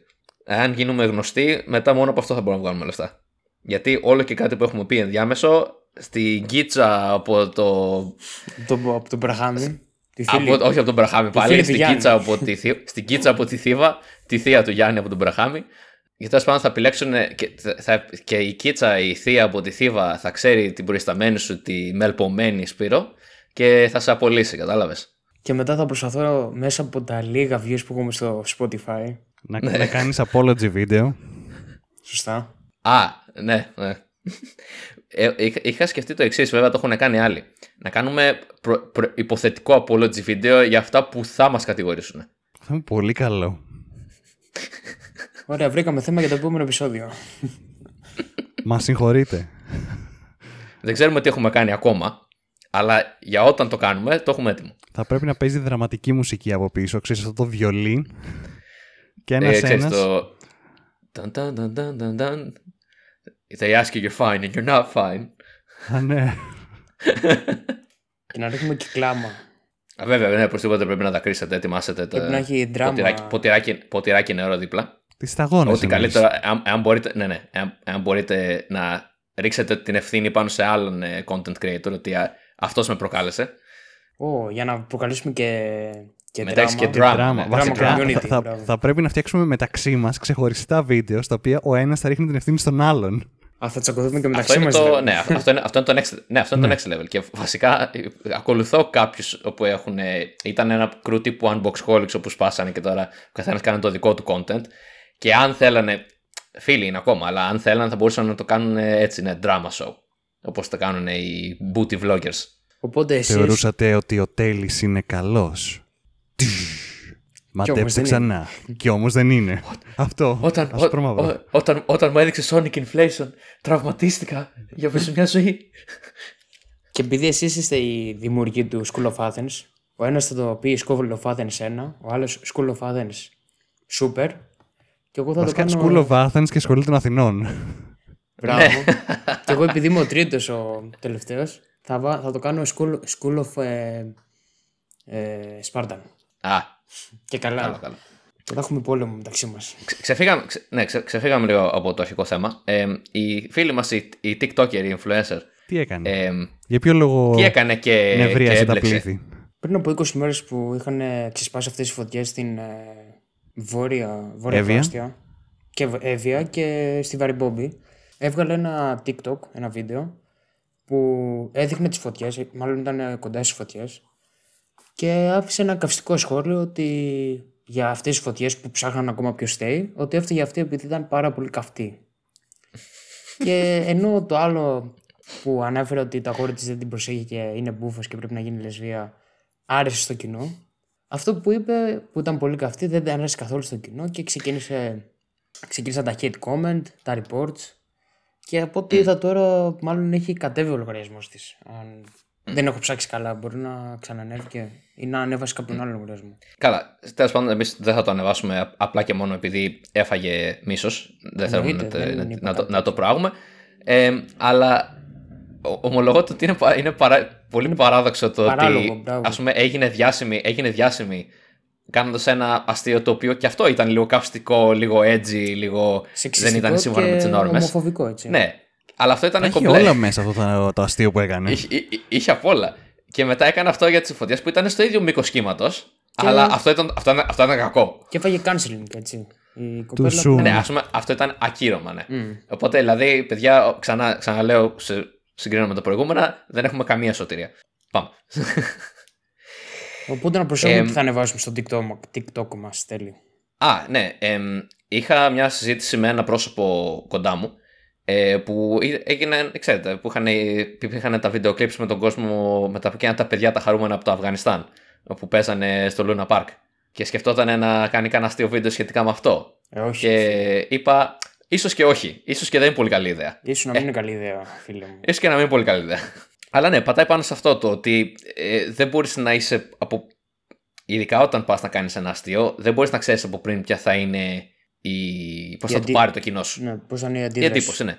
Αν γίνουμε γνωστοί, μετά μόνο από αυτό θα μπορούμε να βγάλουμε λεφτά. Γιατί όλο και κάτι που έχουμε πει ενδιάμεσο, στην κίτσα από το. Το, από τον Μπραχάμι. Τη φίλη. Από, όχι από τον Μπραχάμι πάλι, φίλη του στην Γιάννη. κίτσα, από τη, θη- στην κίτσα από τη Θήβα, τη θεία του Γιάννη από τον Μπραχάμι. Και τέλο πάντων θα επιλέξουν και, θα, και η κίτσα, η θεία από τη Θήβα, θα ξέρει την προϊσταμένη σου, τη μελπομένη Σπύρο και θα σε απολύσει, κατάλαβες. Και μετά θα προσπαθώ μέσα από τα λίγα views που έχουμε στο Spotify. Να, να κάνεις apology βίντεο. Σωστά. Α, ναι, ναι. Ε, είχα, είχα σκεφτεί το εξής, βέβαια το έχουν κάνει άλλοι. Να κάνουμε προ- προ- υποθετικό apology βίντεο για αυτά που θα μας κατηγορήσουν. Αυτό είναι πολύ καλό. Ωραία, βρήκαμε θέμα για το επόμενο επεισόδιο. Μα συγχωρείτε. Δεν ξέρουμε τι έχουμε κάνει ακόμα, αλλά για όταν το κάνουμε, το έχουμε έτοιμο. Θα πρέπει να παίζει δραματική μουσική από πίσω. Ξέρεις αυτό το βιολί. Και ένας Ε, ξέρεις, ένας... το... Dun, dun, dun, dun, dun, dun. They ask you you're fine and you're not fine. Α, ναι. και να ρίχνουμε και κλάμα. Α, βέβαια, ναι, οπωσδήποτε πρέπει να τα κρίσετε, ετοιμάσετε το Πρέπει να έχει δράμα. ποτηράκι, ποτηράκι, ποτηράκι νερό δίπλα. Τι σταγόνες Ότι εννοείς. καλύτερα, αν, αν μπορείτε, ναι, ναι, αν, αν μπορείτε να ρίξετε την ευθύνη πάνω σε άλλον ε, content creator, ότι α, αυτός με προκάλεσε. Ω, για να προκαλέσουμε και, και Μετά έχεις δράμα. και drama. Δράμα. ναι. Βασικά community, θα, θα, μπράβο. θα πρέπει να φτιάξουμε μεταξύ μας ξεχωριστά βίντεο στα οποία ο ένας θα ρίχνει την ευθύνη στον άλλον. Α, θα τσακωθούμε και Αυτό μεταξύ είναι, μας. το, δηλαδή. ναι, αυτό, είναι, αυτό είναι το next, ναι, αυτό είναι το next level. Και βασικά ε, ακολουθώ κάποιους που έχουν. ε, Ήταν ένα κρού τύπου Unboxholics όπου σπάσανε και τώρα ο καθένας κάνει το δικό του content. Και αν θέλανε. Φίλοι είναι ακόμα, αλλά αν θέλανε θα μπορούσαν να το κάνουν ε, έτσι, είναι drama show. Όπως το κάνουν οι booty vloggers. Οπότε εσείς, Θεωρούσατε ότι ο Τέλης είναι καλός; Μαντέψτε ξανά. Κι όμως δεν είναι. Αυτό. Όταν, άσπρο ο- μαύρο. ο- όταν, όταν μου έδειξε Sonic Inflation, τραυματίστηκα για πίσω μια ζωή. Και επειδή εσείς είστε οι δημιουργοί του School of Athens, ο ένας θα το πει School of Athens 1, ο άλλος School of Athens Super. Και εγώ θα Βασικά, το κάνω. School of Athens και σχολή των Αθηνών. Μπράβο. και εγώ επειδή είμαι ο τρίτος ο τελευταίος, θα, βα- θα το κάνω School, school of ε, ε, Spartan. Α, Και καλά. καλό, καλό. Και θα έχουμε πόλεμο μεταξύ μας. Ξε- Ξεφύγαμε, ξε- ναι, ξε- ξεφύγαμε λίγο από το αρχικό θέμα. Ε, οι φίλοι μας, οι, οι TikToker, οι influencer, Τι έκανε; ε, Για ποιο λόγο τι έκανε και, και νευρίασε τα έμπλεξε; πλήθη; Πριν από 20 μέρες που είχαν ε, ξεσπάσει αυτές οι φωτιές στην ε, βόρεια, βόρεια Εύβοια. Θράστια και Β- Εύβοια και στη Βαριμπόμπη, έβγαλε ένα TikTok, ένα βίντεο που έδειχνε τις φωτιές, ε, μάλλον ήταν ε, κοντά στις φωτιές και άφησε ένα καυστικό σχόλιο ότι για αυτές τις φωτιές που ψάχναν ακόμα ποιος στέει, ότι έφταιγε αυτή επειδή ήταν πάρα πολύ καυτή. και ενώ το άλλο που ανέφερε ότι το αγόρι της δεν την προσέχει και είναι μπούφος και πρέπει να γίνει λεσβία άρεσε στο κοινό. Αυτό που είπε που ήταν πολύ καυτή δεν την άρεσε καθόλου στο κοινό και ξεκίνησε, ξεκίνησαν τα hate comment, τα reports και από ό,τι είδα τώρα μάλλον έχει κατέβει ο λογαριασμός της. Αν δεν έχω ψάξει καλά, μπορεί να ξανανέβηκε ή να ανέβασε κάποιον άλλο λογαριασμό. Καλά, τέλος πάντων, εμείς δεν θα το ανεβάσουμε απ- απλά και μόνο επειδή έφαγε μίσος. Δεν θέλουμε να, Εννοείται, τε- δεν να- είπα να το, κάτι να το προάγουμε. Ε, αλλά ο- ομολογώ ότι είναι, πα- είναι παρά- πολύ παράδοξο το παράλογο, ότι μπράβο. ας πούμε, έγινε διάσημη, έγινε διάσημη κάνοντας ένα αστείο το οποίο και αυτό ήταν λίγο καυστικό, λίγο edgy, λίγο δεν Σεξιστικό ήταν σύμφωνα και με τις νόρμες. ομοφοβικό έτσι. Ναι, αλλά αυτό ήταν Έχει κομπλέ. όλα μέσα αυτό το, το αστείο που έκανε. Είχε, εί- εί- είχε απ' όλα. Και μετά έκανε αυτό για τις φωτιές που ήταν στο ίδιο μήκος κύματος. Αλλά αυτό ήταν, αυτό, ήταν, αυτό ήταν κακό. Και έφαγε canceling έτσι. Η κοπέλα σου- που- Ναι, ας πούμε, αυτό ήταν ακύρωμα, ναι. Μμ. Οπότε, δηλαδή, παιδιά, ξανά, ξαναλέω, σε, συγκρίνω με τα προηγούμενα, δεν έχουμε καμία σωτηρία. Πάμε. Οπότε να προσέχουμε Εμ, τι θα ανεβάσουμε στο TikTok, TikTok μας τέλει. Α, ναι. εμ, είχα μια συζήτηση με ένα πρόσωπο κοντά μου ε, που εί- έγινε, ξέρετε, που είχαν, υπήρχαν τα βίντεο clips με τον κόσμο, με τα, και τα παιδιά τα χαρούμενα από το Αφγανιστάν, που παίζανε στο Luna Park. Και σκεφτόταν να κάνει κανένα αστείο βίντεο σχετικά με αυτό. Ε, όχι. Και είπα, ίσως και όχι. Ίσως και δεν είναι πολύ καλή ιδέα. Ίσως να μην είναι καλή ιδέα, φίλε μου. Ίσως και να μην είναι πολύ καλή ιδέα. Αλλά ναι, πατάει πάνω σε αυτό το ότι ε, δεν μπορείς να είσαι από... Ειδικά όταν πας να κάνεις ένα αστείο, δεν μπορείς να ξέρεις από πριν ποια θα είναι η... πώς θα Γιατί- το πάρει το κοινός σου; Ναι, πώς θα είναι η Η αντίδραση. εντύπωση, ναι.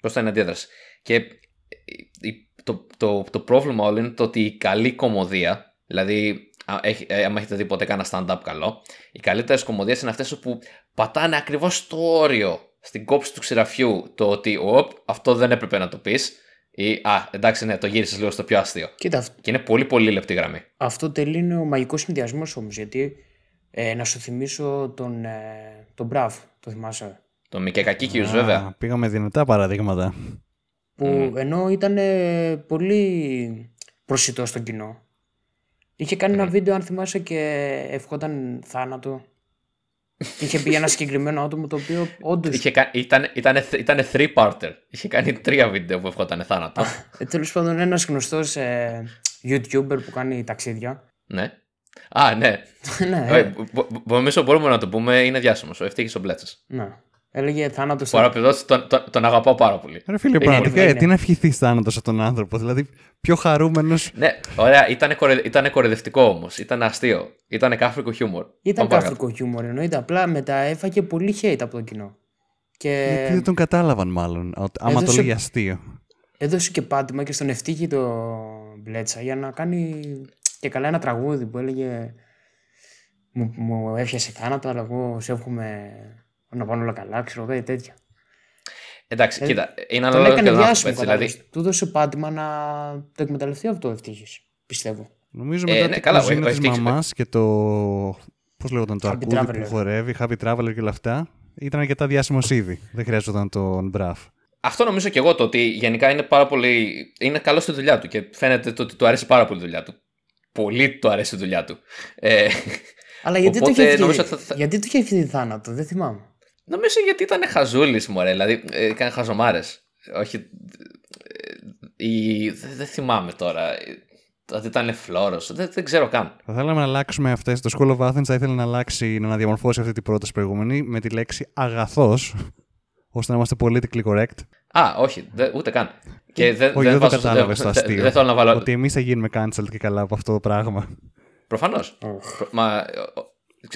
Πώς θα είναι η αντίδραση. Και ε, η- το, το, το πρόβλημα όλο είναι το ότι η καλή κομμωδία, δηλαδή α, έχει, ε, άμα έχετε δει ποτέ κάνα stand-up καλό, οι καλύτερες κομμωδίες είναι αυτές που πατάνε ακριβώς στο όριο, στην κόψη του ξηραφιού, το ότι οπ, αυτό δεν έπρεπε να το πεις, ή α, εντάξει ναι, το γύρισες λίγο στο πιο αστείο. Κοίτα, αυ- Και είναι πολύ πολύ λεπτή γραμμή. αυτό τελεί είναι ο μαγικός συνδυασμός όμως. Γιατί ε, να σου θυμίσω τον, ε, τον Μπραβ, το θυμάσαι. Το Μικεκακίκιους Α, βέβαια. Πήγαμε δυνατά παραδείγματα. Που ενώ ήταν ε, πολύ προσιτό στο κοινό. Είχε κάνει ένα βίντεο, αν θυμάσαι, και ευχόταν θάνατο. είχε πει για ένα συγκεκριμένο άτομο το οποίο όντω. Είχε, κα- ήταν, ήταν, ήταν three-parter. Είχε κάνει τρία βίντεο που ευχόταν θάνατο. Ε, Τέλος πάντων, ένας γνωστός ε, YouTuber που κάνει ταξίδια. ναι. Α, ναι. ναι, Ε, ε, μπο- μπο- Νομίζω μπορούμε να το πούμε, είναι διάσημος. Ο Ευτύχης ο Μπλέτσας. ναι. Έλεγε θάνατος στο. Παραπηδώσει, τον, τον, τον αγαπάω πάρα πολύ. Ρε φίλε, Είναι, πραγματικά, είναι. ε, τι να ευχηθείς θάνατος από τον άνθρωπο. Δηλαδή, πιο χαρούμενος. Ναι, ωραία, ήταν, κορε, ήτανε κορεδευτικό όμως. Ήταν αστείο. Ήταν κάφρικο χιούμορ. Ήταν Πάμε παρακάτω. κάφρικο χιούμορ εννοείται. Απλά μετά έφαγε πολύ hate από το κοινό. Και Γιατί δεν τον κατάλαβαν, μάλλον. ότι- Άμα το έδωσε- λέγει αστείο. έδωσε και πάτημα και στον ευτύχη το Μπλέτσα για να κάνει και καλά ένα τραγούδι που έλεγε μου, μου έφιασε θάνατο αλλά εγώ σε εύχομαι να πάνε όλα καλά, ξέρω εγώ, τέτοια. Εντάξει, Ε, κοίτα, είναι Τον ανάλογα έκανε και τον άνθρωπος. διάσημο, Έτσι, κατάλαβες. δηλαδή, Του έδωσε πάτημα να το εκμεταλλευτεί αυτό ο ευτύχης, πιστεύω. Νομίζω Ε, μετά ναι, την καλά, ο- κουζίνα ο της Ευτύχης- μαμάς και το. Πώς λέγονταν το Happy αρκούδι Traveler. που χορεύει, Happy Traveler και όλα αυτά. Ήταν αρκετά διάσημος ήδη. Δεν χρειάζονταν τον μπραφ. αυτό νομίζω και εγώ το ότι γενικά είναι πάρα πολύ. είναι καλό στη δουλειά του και φαίνεται το ότι του αρέσει πάρα πολύ η δουλειά του. Πολύ του αρέσει η δουλειά του. Ε, Αλλά γιατί, Οπότε, το είχε νομίζω ευχηθεί, ότι θα- γιατί του είχε ευχηθεί θάνατο, δεν θυμάμαι. νομίζω γιατί ήταν χαζούλης, μωρέ. Δηλαδή, ε, έκανε χαζομάρες. Όχι. ε, η- δεν δεν θυμάμαι τώρα. ότι ήταν φλόρος. Δεν, δεν ξέρω καν. Θα θέλαμε να αλλάξουμε αυτές. Το School of Athens θα ήθελε να αλλάξει, να διαμορφώσει αυτή την πρόταση προηγούμενη με τη λέξη αγαθός, ώστε να είμαστε politically correct. Α, όχι, δε, ούτε καν. Και δεν, Όχι, δεν το βάζω- κατάλαβε το δεν- αστείο. Δεν θέλω να βάλω. Ότι εμείς θα γίνουμε cancelled και καλά από αυτό το πράγμα. Προφανώς. Μα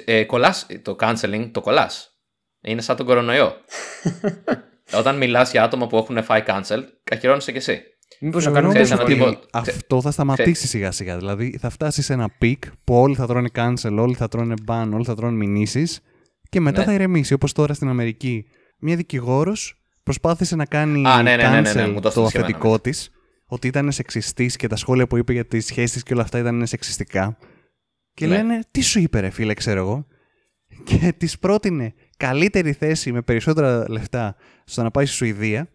ε, κολλάς, το canceling το κολλάς. Είναι σαν τον κορονοϊό. Όταν μιλάς για άτομα που έχουν φάει cancel, ακυρώνεσαι κι εσύ. Μήπως να Θεωρώ κάνουμε ξέρεις, κάτι ένα πολύ- τύπο- αυτό θα σταματήσει σιγά σιγά. Δηλαδή θα φτάσει σε ένα peak που όλοι θα τρώνε cancel, όλοι θα τρώνε ban, όλοι θα τρώνε μηνύσεις και μετά Ναι. θα ηρεμήσει. Όπως τώρα στην Αμερική, μια δικηγόρος προσπάθησε να κάνει Α, ναι, ναι, ναι, ναι, ναι, cancel μου το το έστειλες και αφεντικό εμένα, της, ότι ήταν σεξιστής και τα σχόλια που είπε για τις σχέσεις και όλα αυτά ήταν σεξιστικά. Και Ναι. λένε, τι σου είπε, ρε φίλε, ξέρω εγώ. Και της πρότεινε καλύτερη θέση με περισσότερα λεφτά στο να πάει στη Σουηδία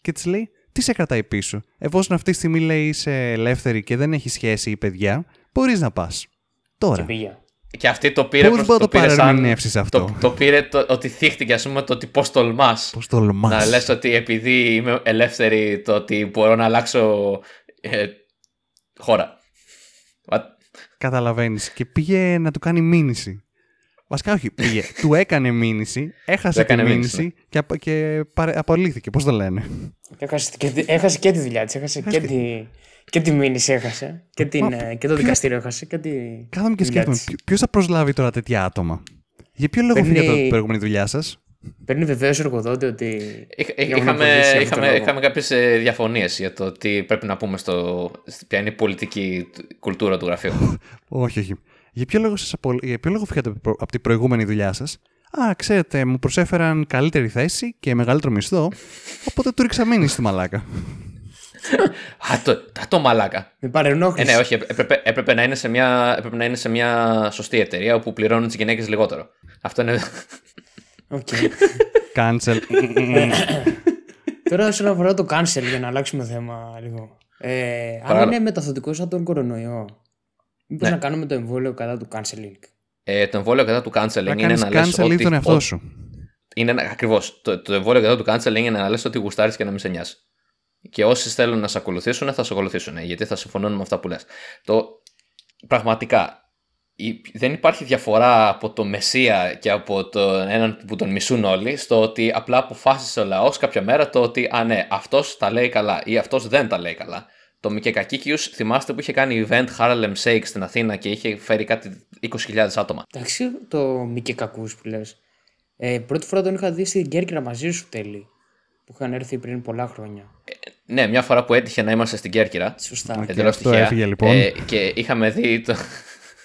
και της λέει, τι σε κρατάει πίσω; Εφόσον αυτή τη στιγμή λέει είσαι ελεύθερη και δεν έχει σχέση ή παιδιά, μπορείς να πας. Και Τώρα. πήγε. Και αυτή το πήρε Πώς προς- μπορεί να το πήρε σαν- παρερμηνεύσεις αυτό; Το, το πήρε το, ότι θύχτηκε, ας πούμε, το ότι πώς τολμάς. Πώς τολμάς. Να λες ότι επειδή είμαι ελεύθερη, το ότι μπορώ να αλλάξω ε, χώρα. What? Καταλαβαίνεις. Και πήγε να του κάνει μήνυση. Βασικά όχι, πήγε. του έκανε μήνυση, έχασε Του τη έκανε μήνυση, μήνυση, και, απα- και παρε- απολύθηκε. Πώς το λένε; Έχασε και, τη- έχασε και τη δουλειά της. Έχασε και τη, και τη μήνυση έχασε. Και, την, Μα, ε, και το δικαστήριο έχασε. Και τη Κάθομαι και δουλειά σκέφτομαι, της. ποιο θα προσλάβει τώρα τέτοια άτομα; Για ποιο λόγο Παίρνει- φύγατε από την προηγούμενη δουλειά σας; Παίρνει βεβαίως εργοδότη ότι. Είχα- για Είχαμε, μονοπολίσει για αυτόν είχαμε, τον λόγο. είχαμε κάποιες διαφωνίες για το τι πρέπει να πούμε στο. ποια είναι η πολιτική κουλτούρα του γραφείου. Όχι, όχι. Για ποιο λόγο, σας απολ... για ποιο λόγο φύγατε προ- από την προηγούμενη δουλειά σας; Α, ξέρετε, μου προσέφεραν καλύτερη θέση και μεγαλύτερο μισθό, οπότε του ρίξα μήνυση στη μαλάκα. Α, το, α, το μαλάκα. Με Ε, παρενόχληση. ναι, όχι, έπρεπε, έπρεπε, να είναι σε μια, έπρεπε να είναι σε μια σωστή εταιρεία όπου πληρώνουν τις γυναίκες λιγότερο. Αυτό είναι. Οκ. Cancel. Τώρα όσον αφορά το cancel, για να αλλάξουμε θέμα λίγο. Ε, αν Παρακαλώ. είναι μεταδοτικό σαν τον κορονοϊό, μήπως Ναι. να κάνουμε το εμβόλιο κατά του canceling; Ε, το εμβόλιο κατά του canceling να είναι κάνεις να λες cancel ότι... ή τον εαυτό ότι- σου. Είναι ένα, ακριβώς. Το, το εμβόλιο κατά του canceling είναι να λες ότι γουστάρεις και να μην σε νοιάζει. Και όσοι θέλουν να σε ακολουθήσουν θα σε ακολουθήσουν γιατί θα συμφωνούν με αυτά που λες. Το, πραγματικά η- δεν υπάρχει διαφορά από το Μεσσία και από το έναν που τον μισούν όλοι στο ότι απλά αποφάσισε ο λαός κάποια μέρα το ότι α ναι αυτός τα λέει καλά ή αυτός δεν τα λέει καλά. Το Μικεκακίκιους θυμάστε που είχε κάνει event Harlem Shake στην Αθήνα και είχε φέρει κάτι 20.000 άτομα. Εντάξει, το μη και κακούς που λες. Ε, πρώτη φορά τον είχα δει στην Κέρκυρα μαζί σου τέλει. Που είχαν έρθει πριν πολλά χρόνια. Ναι, μια φορά που έτυχε να είμαστε στην Κέρκυρα. Σωστά. Και Εντελώς αυτό τυχαία, έφυγε, λοιπόν. ε, και είχαμε δει. Το...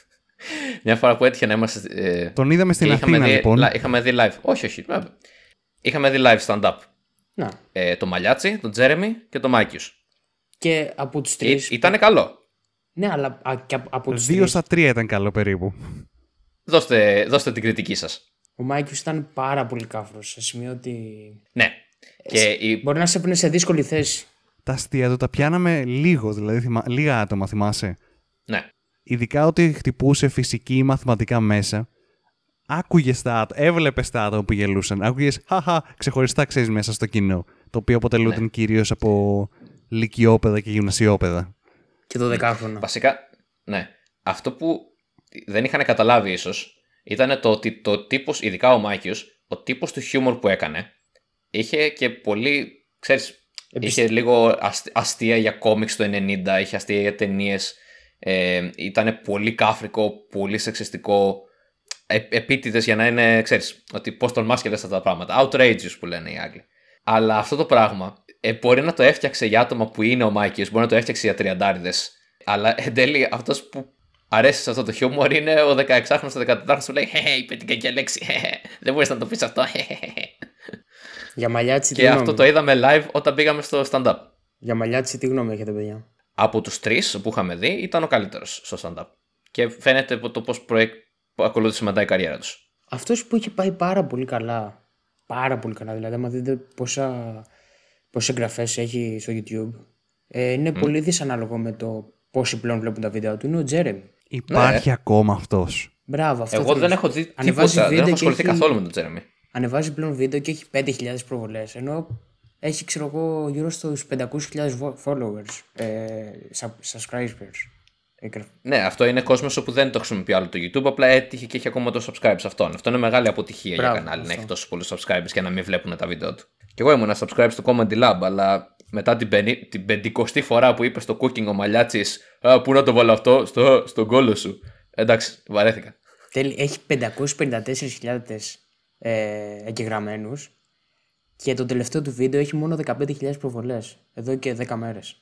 μια φορά που έτυχε να είμαστε. Ε, Τον είδαμε στην και είχαμε Αθήνα, δει, λοιπόν. λα- είχαμε δει live. Όχι, όχι. βέβαια. Είχαμε δει live stand-up. Να. Ε, το Μαλιάτσι, τον Τζέρεμι και τον Μάκιου. Και από τους τρεις. Ήταν καλό. Ναι, αλλά α, και από, από τους Δύο τρεις. στα τρία ήταν καλό περίπου. Δώστε, δώστε την κριτική σας. Ο Μάικιο ήταν πάρα πολύ κάφρος. Σε σημείο ότι. Ναι. Και η... Μπορεί να σε έπαιρνε σε δύσκολη θέση. Τα αστεία του τα πιάναμε λίγο, δηλαδή θυμα... λίγα άτομα, θυμάσαι; ναι. Ειδικά ότι χτυπούσε φυσική ή μαθηματικά μέσα. Άκουγες τα άτομα, έβλεπες τα άτομα που γελούσαν. Άκουγες, χαχα, ξεχωριστά ξέρεις μέσα στο κοινό. Το οποίο αποτελούνταν Ναι. κυρίως από λυκειόπαιδα και γυμνασιόπαιδα. Και το δεκάχρονο. Βασικά, ναι. Αυτό που δεν είχαν καταλάβει ίσως ήταν το ότι το τύπος, ειδικά ο Μάκιος, ο τύπος του χιούμορ που έκανε, είχε και πολύ, ξέρεις, Επισ- είχε λίγο ασ- αστεία για κόμιξ το 90, είχε αστεία για ταινίες. Ε, ήταν πολύ κάφρικο, πολύ σεξιστικό, ε, επίτηδες για να είναι, ξέρεις, ότι πώς τολμάς και λες αυτά τα πράγματα. Outrageous που λένε οι Άγγλοι. Αλλά αυτό το πράγμα ε, μπορεί να το έφτιαξε για άτομα που είναι ο Μάικιος, μπορεί να το έφτιαξε για τριαντάριδες. Αλλά εν τέλει αυτός που αρέσει σε αυτό το χιούμορ είναι ο 16χρονος, ο 14χρονος που λέει «Χε, είπε την κακιά λέξη, χε, δεν μπορείς να το πεις αυτό». χε, χε, χε». Για Μαλιάτση, τι Και γνώμη. αυτό το είδαμε live όταν πήγαμε στο stand-up. Για Μαλιάτση, τι γνώμη έχετε, παιδιά; Από τους τρεις που είχαμε δει ήταν ο καλύτερος στο stand-up. Και φαίνεται από το πώς προεκ... ακολούθησε μετά η καριέρα τους. Αυτός που έχει πάει πάρα πολύ καλά. Πάρα πολύ καλά. Δηλαδή, άμα δείτε πόσα, πόσες εγγραφές έχει στο YouTube, ε, είναι πολύ δυσανάλογο με το πόσοι πλέον βλέπουν τα βίντεο του. Είναι ο Τζέρεμι. Υπάρχει ακόμα αυτός. Μπράβο, αυτό Εγώ θέλω δεν να έχω σου δει πω. Ανεβάζει τίποτα, δεν βίντεο έχω και ασχοληθεί έχει- καθόλου με τον Τζέρεμι. Ανεβάζει πλέον βίντεο και έχει 5.000 προβολές. Ενώ έχει, ξέρω εγώ, γύρω στους 500.000 fo- followers, ε, sub- subscribers. Έγραφε. Ναι, αυτό είναι κόσμος όπου δεν το χρησιμοποιεί άλλο το YouTube. Απλά έτυχε και έχει ακόμα το subscribe σε αυτόν. Αυτό είναι μεγάλη αποτυχία Μπράβο, για κανάλι να αυτό. έχει τόσου πολλούς subscribers και να μην βλέπουν τα βίντεο του. Και εγώ ήμουν subscribe στο Comedy Lab, αλλά μετά την, πενή, την πεντηκοστή φορά που είπες στο cooking ο Μαλιάτσης, Α, πού να το βάλω αυτό, στο, στον κόλο σου. Εντάξει, βαρέθηκα. Τέλει, έχει 554.000 ε, εγγεγραμμένους και το τελευταίο του βίντεο έχει μόνο 15.000 προβολές εδώ και 10 μέρες.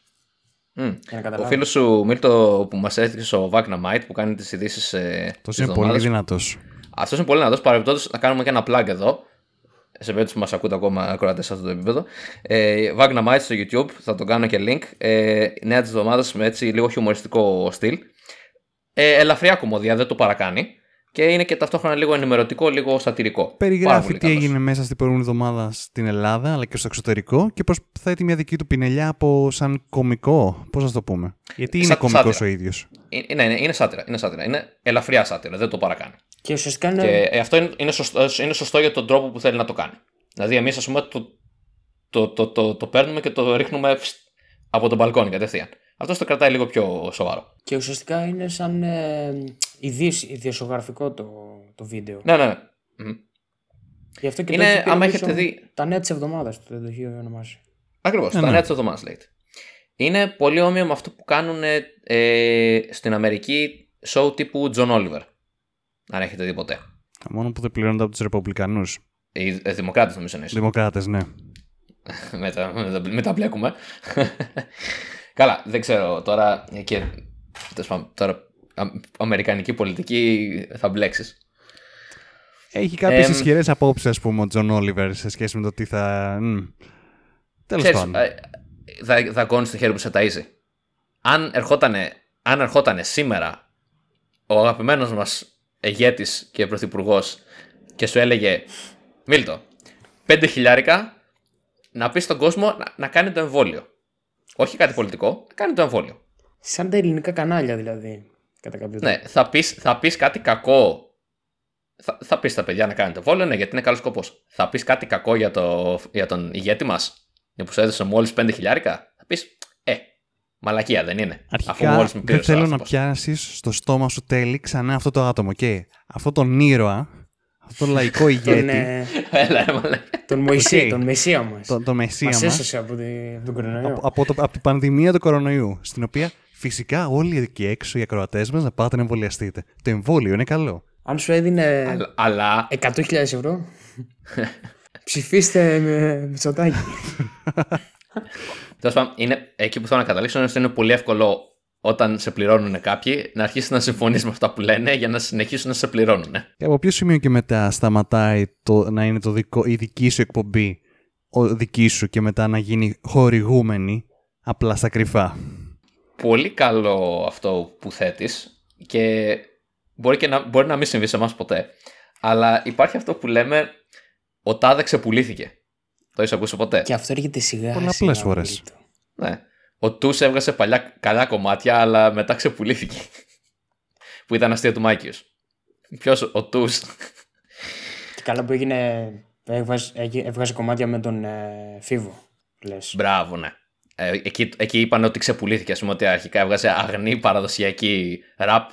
Μμ. Για να Ο καταλάβω. φίλος σου Μίλτο που μας έστειξε ο Wagner που κάνει τις ειδήσεις. Ε, Τόσο είναι πολύ δυνατός. Αυτός είναι πολύ δυνατός. Παρεμπιπτόντως, να κάνουμε και ένα plug εδώ. Σε περίπτωση που μας ακούτε ακόμα ακροατές σε αυτό το επίπεδο. Ε, Wagner Might στο YouTube, θα το κάνω και link. Ε, νέα της εβδομάδας με έτσι λίγο χιουμοριστικό στυλ. Ε, ελαφριά κομμωδία, δεν το παρακάνει. Και είναι και ταυτόχρονα λίγο ενημερωτικό, λίγο σατυρικό. Πάρα Περιγράφει πολύ τι καλός. έγινε μέσα στην προηγούμενη εβδομάδα στην Ελλάδα αλλά και στο εξωτερικό και πώς θέτει μια δική του πινελιά από σαν κωμικό. Πώς να το πούμε. Γιατί είναι Σαν- κωμικός σάτυρα. ο ίδιος. Ε, ναι, ναι, είναι σάτυρα. Είναι, σάτυρα. είναι ελαφριά σάτυρα, δεν το παρακάνει. Και ουσιαστικά είναι... Και ε, αυτό είναι, είναι, σωστό, είναι σωστό για τον τρόπο που θέλει να το κάνει. Δηλαδή, εμείς, ας πούμε, το, το, το, το, το παίρνουμε και το ρίχνουμε φστ, από τον μπαλκόνι κατευθείαν. Αυτός το κρατάει λίγο πιο σοβαρό. Και ουσιαστικά είναι σαν ε, ειδήσ- ιδιοσιογραφικό το, το βίντεο. Ναι, ναι. ναι. Μμ. Γι' αυτό και Είναι, το έχει πει, άμα νομίζω, έχετε δει. Τα νέα της εβδομάδας το δεν το έχει ονομάσει. Ακριβώς, Ναι, τα ναι. νέα της εβδομάδας λέγεται. Είναι πολύ όμοιο με αυτό που κάνουν ε, στην Αμερική show τύπου John Oliver. Αν έχετε δει ποτέ. Μόνο που δεν πληρώνονται από τους Ρεπουμπλικανούς. Οι ε, Δημοκράτες, νομίζω είναι. Δημοκράτες, ναι. μετά, μετά, μετά μπλέκουμε. Καλά, δεν ξέρω τώρα. Και, τέλος πάντων, τώρα α, αμερικανική πολιτική θα μπλέξεις. Έχει κάποιες Εμ, ισχυρές απόψεις, ας πούμε, ο Τζον Όλιβερ σε σχέση με το τι θα. Τέλος πάντων. ε, θα, δαγκώνει το χέρι που σε ταΐζει. Αν ερχότανε, αν ερχότανε σήμερα ο αγαπημένος μας ηγέτης και πρωθυπουργός και σου έλεγε Μίλτο, πέντε χιλιάρικα να πεις στον κόσμο να, να κάνει το εμβόλιο. Όχι κάτι πολιτικό, να κάνει το εμβόλιο. Σαν τα ελληνικά κανάλια δηλαδή. Κατά κάποιο τρόπο. Ναι, θα πεις, θα πεις κάτι κακό. Θα, θα πεις στα παιδιά να κάνετε εμβόλιο, ναι, γιατί είναι καλός σκοπός. Θα πεις κάτι κακό για, το, για τον ηγέτη μας, που σου έδωσε μόλις 5 χιλιάρικα. Θα πεις, ε, μαλακία δεν είναι. αφού Αρχικά μόλις με πήρε δεν θέλω να πιάσεις στο στόμα σου τέλει ξανά αυτό το άτομο. Και αυτό τον ήρωα, αυτό τον λαϊκό Τον, ηγέτη, ε, Έλα, ρε, μαλακία. τον Μωυσή, Οκ. τον Μεσσία μας. τον το Μεσσία Μας μας, έσωσε από, τη, από τον κορονοϊό. από, από, το, από την πανδημία του κορονοϊού. Στην οποία φυσικά όλοι εκεί έξω οι ακροατές μας να πάτε να εμβολιαστείτε. Το εμβόλιο είναι καλό. Αν σου έδινε Αλλά- Αλλά 100.000 ευρώ, ψηφίστε με Μητσοτάκη. Τέλος πάντων, είναι, εκεί που θέλω να καταλήξω είναι ότι είναι πολύ εύκολο όταν σε πληρώνουν κάποιοι να αρχίσει να συμφωνείς με αυτά που λένε για να συνεχίσουν να σε πληρώνουν. Και από ποιο σημείο και μετά σταματάει το, να είναι το δικό, η δική σου εκπομπή, ο δική σου και μετά να γίνει χορηγούμενη απλά στα κρυφά; Πολύ καλό αυτό που θέτεις και μπορεί, και να, μπορεί να μην συμβεί σε εμάς ποτέ. Αλλά υπάρχει αυτό που λέμε ο τάδε ξεπουλήθηκε. Το έχεις ακούσει ποτέ; Και αυτό έρχεται σιγά. Πολλαπλές σιγά, φορές. Μίλτο. Ναι. Ο Tus έβγασε παλιά καλά κομμάτια, αλλά μετά ξεπουλήθηκε. που ήταν αστείο του Μάικιους. Ποιος, ο Tus. Και καλά που έγινε, έβγαζε, έγι- έβγαζε κομμάτια με τον ε, Φίβο. Λες. Μπράβο, ναι. Ε, εκεί, εκεί είπαν ότι ξεπουλήθηκε, ας πούμε, ότι αρχικά έβγαζε αγνή παραδοσιακή ραπ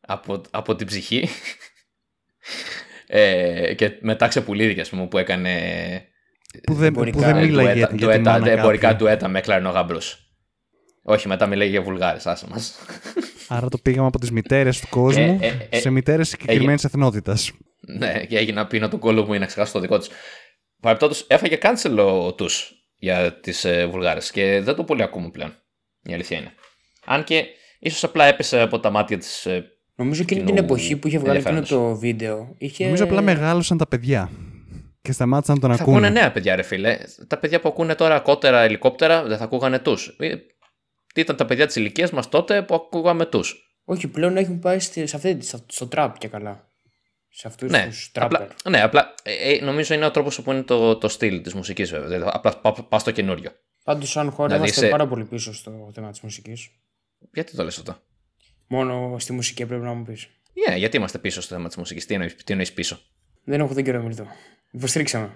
από, από την ψυχή. Ε, και μετά ξεπουλήθηκε, ας πούμε, που έκανε Που δεν, που Εμπορικά, δεν ε, μίλαγε για, ντουέτα, για τη ντουέτα, μάνα εμπορικά κάποιου. ντουέτα με κλαρινό γαμπρούς. Όχι, μετά μιλάει για βουλγάρες, άσε μας. Άρα το πήγαμε από τις μητέρες του κόσμου Ε, ε, ε, σε μητέρες συγκεκριμένης εθνότητας. ναι, και έγινε να πίνω τον κόλλο μου ή να ξεχάσω το δικό του. Παρεπτόντω, έφαγε cancel του για τις ε, Βουλγάρες και δεν το πολύ ακούμε πλέον. Η αλήθεια είναι. Αν και ίσως απλά έπεσε από τα μάτια της. Ε, Νομίζω εκείνη κοινού την εποχή που είχε βγάλει εκείνο ενδιαφέροντος. το βίντεο. Είχε... Νομίζω απλά μεγάλωσαν τα παιδιά και σταμάτησαν να τον θα ακούνε ακούνε. νέα παιδιά, ρε φίλε. Τα παιδιά που ακούνε τώρα κότερα ελικόπτερα δεν θα ακούγανε του. Τι ήταν τα παιδιά της ηλικίας μας τότε που ακούγαμε τους. Όχι, πλέον έχουν πάει στη, σε αυτή, στο, στο τραπ και καλά. Σε αυτούς Ναι, τους τράπερ. απλά, ναι, απλά ε, ε, νομίζω είναι ο τρόπος που είναι το, το στυλ της μουσικής, βέβαια. Δηλαδή, απλά πα στο καινούριο. Πάντως σαν χώρα Δηλαδή είμαστε σε- πάρα πολύ πίσω στο θέμα της μουσικής. Γιατί το λες αυτό; Μόνο στη μουσική πρέπει να μου πεις. Yeah, γιατί είμαστε πίσω στο θέμα της μουσικής; Τι εννοεί τι εννοείς πίσω; Δεν έχω δεν καιρό μιλτό. Υποστρίξαμε.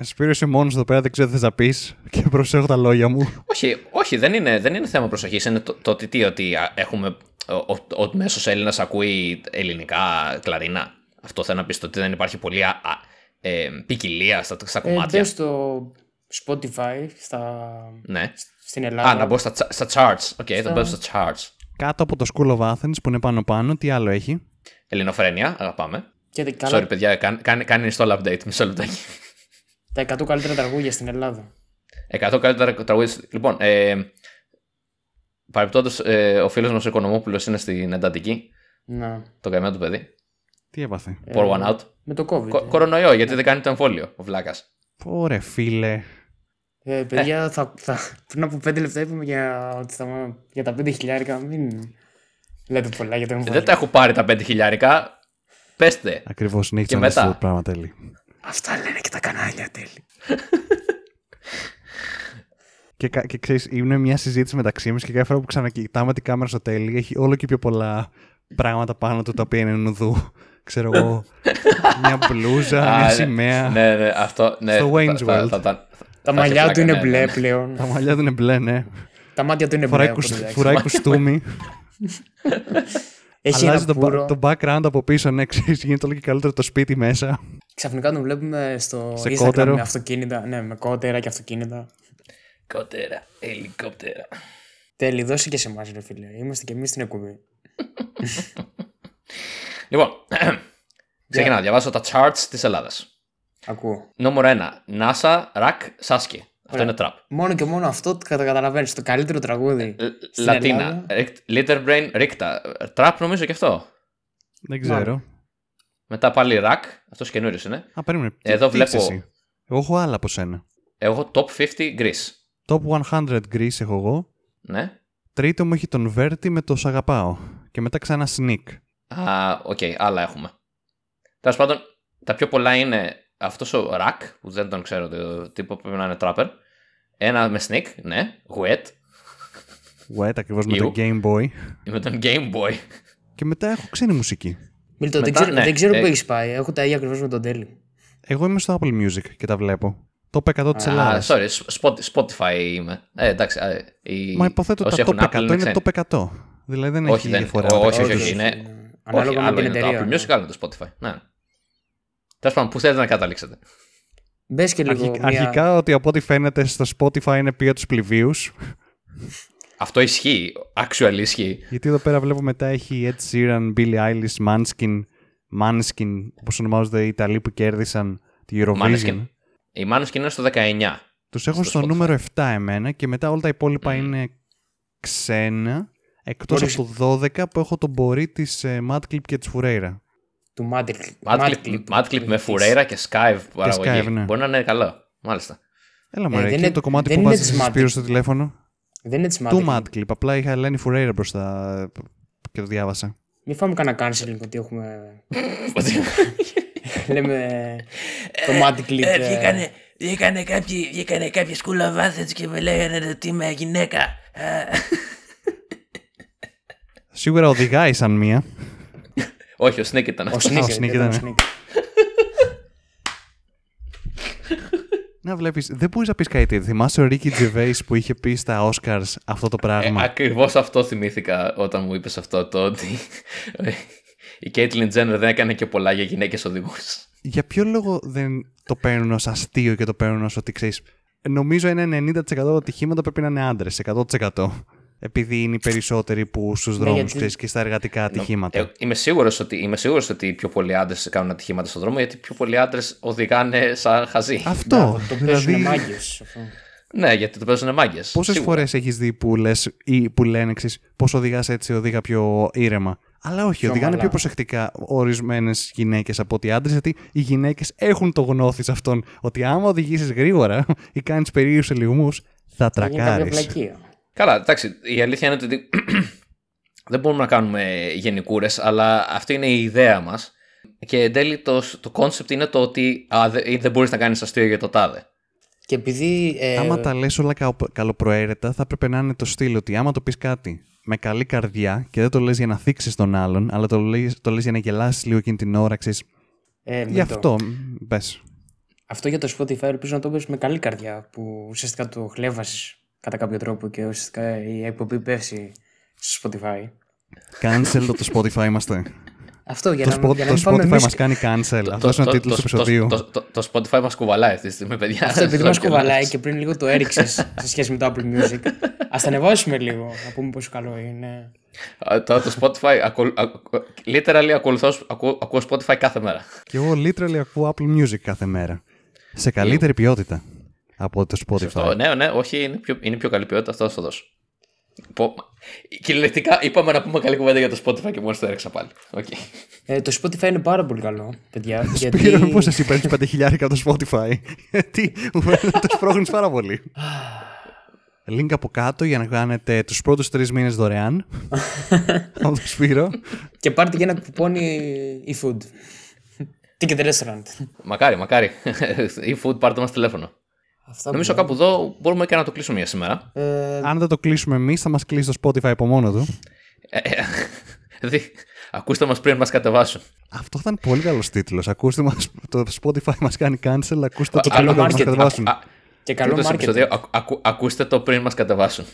Σπύρο είσαι μόνος εδώ πέρα, δεν ξέρω τι θες να πεις και προσέχω τα λόγια μου. Όχι, όχι δεν, είναι, δεν είναι θέμα προσοχής. Είναι το, το ότι, τι, ότι α, έχουμε ο, ο, ο μέσος Έλληνας ακούει ελληνικά κλαρίνα. Αυτό θέλω να πεις ότι δεν υπάρχει πολύ α, α, ε, ποικιλία στα, στα Ε, κομμάτια. μπες στο Spotify, στα... Ναι. στην Ελλάδα. Α, να μπω στα, τσα- στα charts. OK, θα Στα- μπω στα charts. Κάτω από το School of Athens που είναι πάνω πάνω, τι άλλο έχει; Ελληνοφρένεια, αγαπάμε. Και τα- καλά, Sorry, παιδιά, κάν- κάν- κάνεις install update. Μισό λεπτάκι. Τα 100 καλύτερα τραγούδια στην Ελλάδα. 100 καλύτερα τραγούδια. Λοιπόν, ε, παρεπτόντως, ε, ο φίλος μας ο Οικονομόπουλος είναι στην εντατική. Να. Το καημένο του παιδί. Τι έπαθε; Ε, Pour one out. Με το COVID. Κο- κορονοϊό, γιατί δεν κάνει το εμβόλιο ο Βλάκας. Ωραία, φίλε. Ε, παιδιά, θα, θα, πριν από 5 λεπτά είπαμε για, ότι θα, για τα 5 χιλιάρικα. Μην λέτε πολλά για το εμβόλιο. Δεν τα έχω πάρει τα 5 χιλιάρικα. Πέστε. Ακριβώς συνέχισε Και να λες μετά. αυτό το πράγμα τέλει. Αυτά λένε και τα κανάλια τέλει. Και, κα- και ξέρεις, είναι μια συζήτηση μεταξύ μας και κάθε φορά που ξανακοιτάμε την κάμερα στο τέλει έχει όλο και πιο πολλά πράγματα πάνω του τα οποία είναι νουδού. Ξέρω εγώ, μια μπλούζα, Α, μια ναι. σημαία. Ναι, ναι, αυτό. Ναι, Στο θα- Wayne's θα- World. θα- θα- Τα θα μαλλιά έχει του είναι πλάκα, ναι, μπλε ναι. πλέον. Τα μαλλιά του είναι μπλε, ναι. τα μάτια του είναι μπλε. Φοράει, οπότε κουσ- εντάξει. φοράει κουστούμι. Έχει Αλλάζει ένα το, πουρο. το background από πίσω, ναι, ξέρεις, γίνεται όλο και καλύτερο το σπίτι μέσα. Ξαφνικά τον βλέπουμε στο Σε Instagram κότερο. με αυτοκίνητα. Ναι, με κότερα και αυτοκίνητα. Κότερα, ελικόπτερα. Τέλει, δώσε και σε εμάς, ρε φίλε. Είμαστε και εμείς στην εκπομπή. Λοιπόν, ξεκινάω να διαβάσω τα charts της Ελλάδας. Ακούω. Νούμερο 1. NASA, Rack, Sasuke. Αυτό Ωραία. είναι trap. Μόνο και μόνο αυτό το καταλαβαίνεις. Το καλύτερο τραγούδι. Στην Λατίνα. Ελλάδα. Little Brain, Ricta. Trap νομίζω και αυτό. Δεν ξέρω. Μετά πάλι Rack. Αυτός καινούριος είναι. Α, περίμενε. Τι- Εδώ τι βλέπω- έχεις εσύ; Εγώ έχω άλλα από σένα. Εγώ top 50 Greece. Top 100 Greece έχω εγώ. Ναι. Τρίτο μου έχει τον Verti με το Σ' αγαπάω. Και μετά ξανά Sneak. Α, οκ, άλλα έχουμε. Τέλος πάντων, τα πιο πολλά είναι αυτός ο Rack, που δεν τον ξέρω το τύπο, πρέπει να είναι trapper. Ένα με Sneak, ναι. Wet, Wet ακριβώς με Ιου. το Game Boy. με τον Game Boy. Και μετά έχω ξένη μουσική. Μίλτο, δεν Μετά, ξέρω, ναι, δεν ξέρω ε, που έχεις πάει. Έχω τα ίδια ακριβώς με τον Τέλει. Εγώ είμαι στο Apple Music και τα βλέπω. Top 100 της Α, Ελλάδας. sorry, Spot- Spotify είμαι. Ε, εντάξει. α, οι- Μα υποθέτω όσοι τα έχουν top Apple 100 είναι ξένοι. top 100. Δηλαδή δεν Όχι, έχει δεν- διαφορά. όχι, μεταξύ όχι, τους. όχι, είναι- Όχι, Ανάλογα με άλλο την είναι το εταιρεία. Apple ναι. Music, άλλο είναι το Spotify. Ναι. Τέλος πάντων, πού θέλετε να καταλήξετε. Μπες και λίγο. Αρχι- μια- Αρχικά ότι από ό,τι φαίνεται στο Spotify είναι πια τους πληβίους. Αυτό ισχύει. Actual ισχύει. Γιατί εδώ πέρα βλέπω μετά έχει Ed Sheeran, Billie Eilish, Manskin, Manskin, όπως ονομάζονται οι Ιταλοί που κέρδισαν τη Eurovision. Maneskin. Η Maneskin είναι στο 19. Τους έχω στο στο, Spotify. νούμερο 7 εμένα και μετά όλα τα υπόλοιπα είναι ξένα, εκτός Μπορείς- από το 12 που έχω τον Μπορή της ε, Madclip και της Φουρέιρα. Του Madclip. Madclip, Madclip με Φουρέιρα και Skype παραγωγή. Skype, ναι. Μπορεί να είναι καλό. Μάλιστα. Έλα Ε, μωρέ, δεν εκεί είναι- το κομμάτι δεν που είναι βάζεις της στη Σπύρο Madclip. στο τηλέφωνο. Δεν είναι τη Του Madclip. Madclip, απλά είχα Ελένη Φουρέιρα μπροστά και το διάβασα. Μην φάμε κανένα canceling ότι έχουμε. Λέμε. το Madclip. Ε, ε, βγήκανε, βγήκανε κάποιοι, βγήκανε κάποιοι school of Athens και με λέγανε ότι είμαι γυναίκα. Ε, Σίγουρα οδηγάει σαν μία. Όχι, ο Snake ήταν Ο αυτός. Sneak. Sneak ήταν ο ήταν. Sneak. Να βλέπεις, δεν μπορείς να πεις κάτι τέτοιο. Θυμάσαι ο Ρίκι Τζεβέης που είχε πει στα Oscars αυτό το Ε, πράγμα; Ακριβώς αυτό θυμήθηκα όταν μου είπες αυτό το ότι η Caitlyn Jenner δεν έκανε και πολλά για γυναίκες οδηγούς. Για ποιο λόγο δεν το παίρνουν ως αστείο και το παίρνουν ως ότι ξέρεις. Νομίζω ένα 90% των ατυχήματα πρέπει να είναι άντρες, 100%. Επειδή είναι οι περισσότεροι που στους δρόμους γιατί- ξέρεις, και στα εργατικά ατυχήματα. Ε, είμαι σίγουρος ότι, είμαι σίγουρος ότι οι πιο πολλοί άντρες κάνουν ατυχήματα στον δρόμο γιατί οι πιο πολλοί άντρες οδηγάνε σαν χαζοί. Αυτό. Το παίζουν δηλαδή, μάγκες, αυτό. Ναι, γιατί το παίζουν μάγκες. πόσες φορές έχεις δει που, λες, ή που λένε εξή, Πώς οδηγάς έτσι, οδήγα πιο ήρεμα; Αλλά όχι, Πιο οδηγάνε ομαλά. πιο προσεκτικά ορισμένες γυναίκες από ότι άντρες, γιατί οι γυναίκες έχουν το γνώθι σε αυτόν ότι άμα οδηγήσεις γρήγορα ή κάνεις περίεργους ελιγμούς, θα Θα γίνει κάποια τρακάρεις. Βλακεία. Καλά, εντάξει, η αλήθεια είναι ότι δεν μπορούμε να κάνουμε γενικούρες, αλλά αυτή είναι η ιδέα μας. Και εν τέλει το, το concept είναι το ότι α, δε- δεν μπορείς να κάνεις αστείο για το τάδε. Και επειδή. ε, Άμα τα λες όλα κα- καλοπροαίρετα, θα έπρεπε να είναι το στυλ ότι άμα το πεις κάτι με καλή καρδιά και δεν το λες για να θίξεις τον άλλον, αλλά το λες, το λες για να γελάσεις λίγο εκείνη την ώρα, ξέρεις. ε, Γι' μην το- αυτό, μ, πες. Αυτό για το Spotify ελπίζω να το πες με καλή καρδιά που ουσιαστικά το χλέβασες κατά κάποιο τρόπο και ουσιαστικά η εκπομπή πέσει στο Spotify. Cancel το, το Spotify είμαστε. Αυτό για Το, να, Spot- για να το μην πάμε Spotify εμείς... μας κάνει cancel. Αυτός είναι ο τίτλος του επεισοδίου. Το, το, το Spotify μας κουβαλάει αυτή τη στιγμή, παιδιά. Αυτό επειδή Λέω μας και κουβαλάει λες. και πριν λίγο το έριξες σε σχέση με το Apple Music. Ας τα ανεβάσουμε λίγο, να πούμε πόσο καλό είναι. Α, Το, το Spotify, ακολ, ακου, literally ακολουθώ, ακού, ακούω Spotify κάθε μέρα. Και εγώ literally ακούω Apple Music κάθε μέρα. Σε καλύτερη ποιότητα από το Spotify. Σωστό. Ναι, ναι, όχι, είναι πιο, είναι πιο καλή ποιότητα, αυτό θα το δώσω. Πω, κυριολεκτικά είπαμε να πούμε καλή κουβέντα για το Spotify και μόλις το έριξα πάλι. Okay. Ε, το Spotify είναι πάρα πολύ καλό, παιδιά. γιατί... Σπύρο, πώς εσύ παίρνεις πέντε χιλιάρικα από το Spotify. Γιατί μου φαίνεται ότι το σπρώχνεις πάρα πολύ. Link από κάτω για να κάνετε τους πρώτους τρεις μήνες δωρεάν. από το Σπύρο. Και πάρτε και ένα κουπόνι e-food. Ticket restaurant. Μακάρι, μακάρι. Η food πάρτε μας τηλέφωνο. Αυτά Νομίζω που- κάπου εδώ μπορούμε και να το κλείσουμε για σήμερα. Ε, Αν δεν το κλείσουμε εμείς θα μας κλείσει το Spotify από μόνο του. Ε, ε, δι- ακούστε μας πριν μας κατεβάσουν. Αυτό θα είναι πολύ καλός τίτλος. Ακούστε μας, το Spotify μας κάνει cancel, ακούστε το Α, καλό α, να μας marketing. κατεβάσουν. Α, και καλό τρίτος marketing. επεισόδιο, ακου- ακου- ακούστε το πριν μας κατεβάσουν.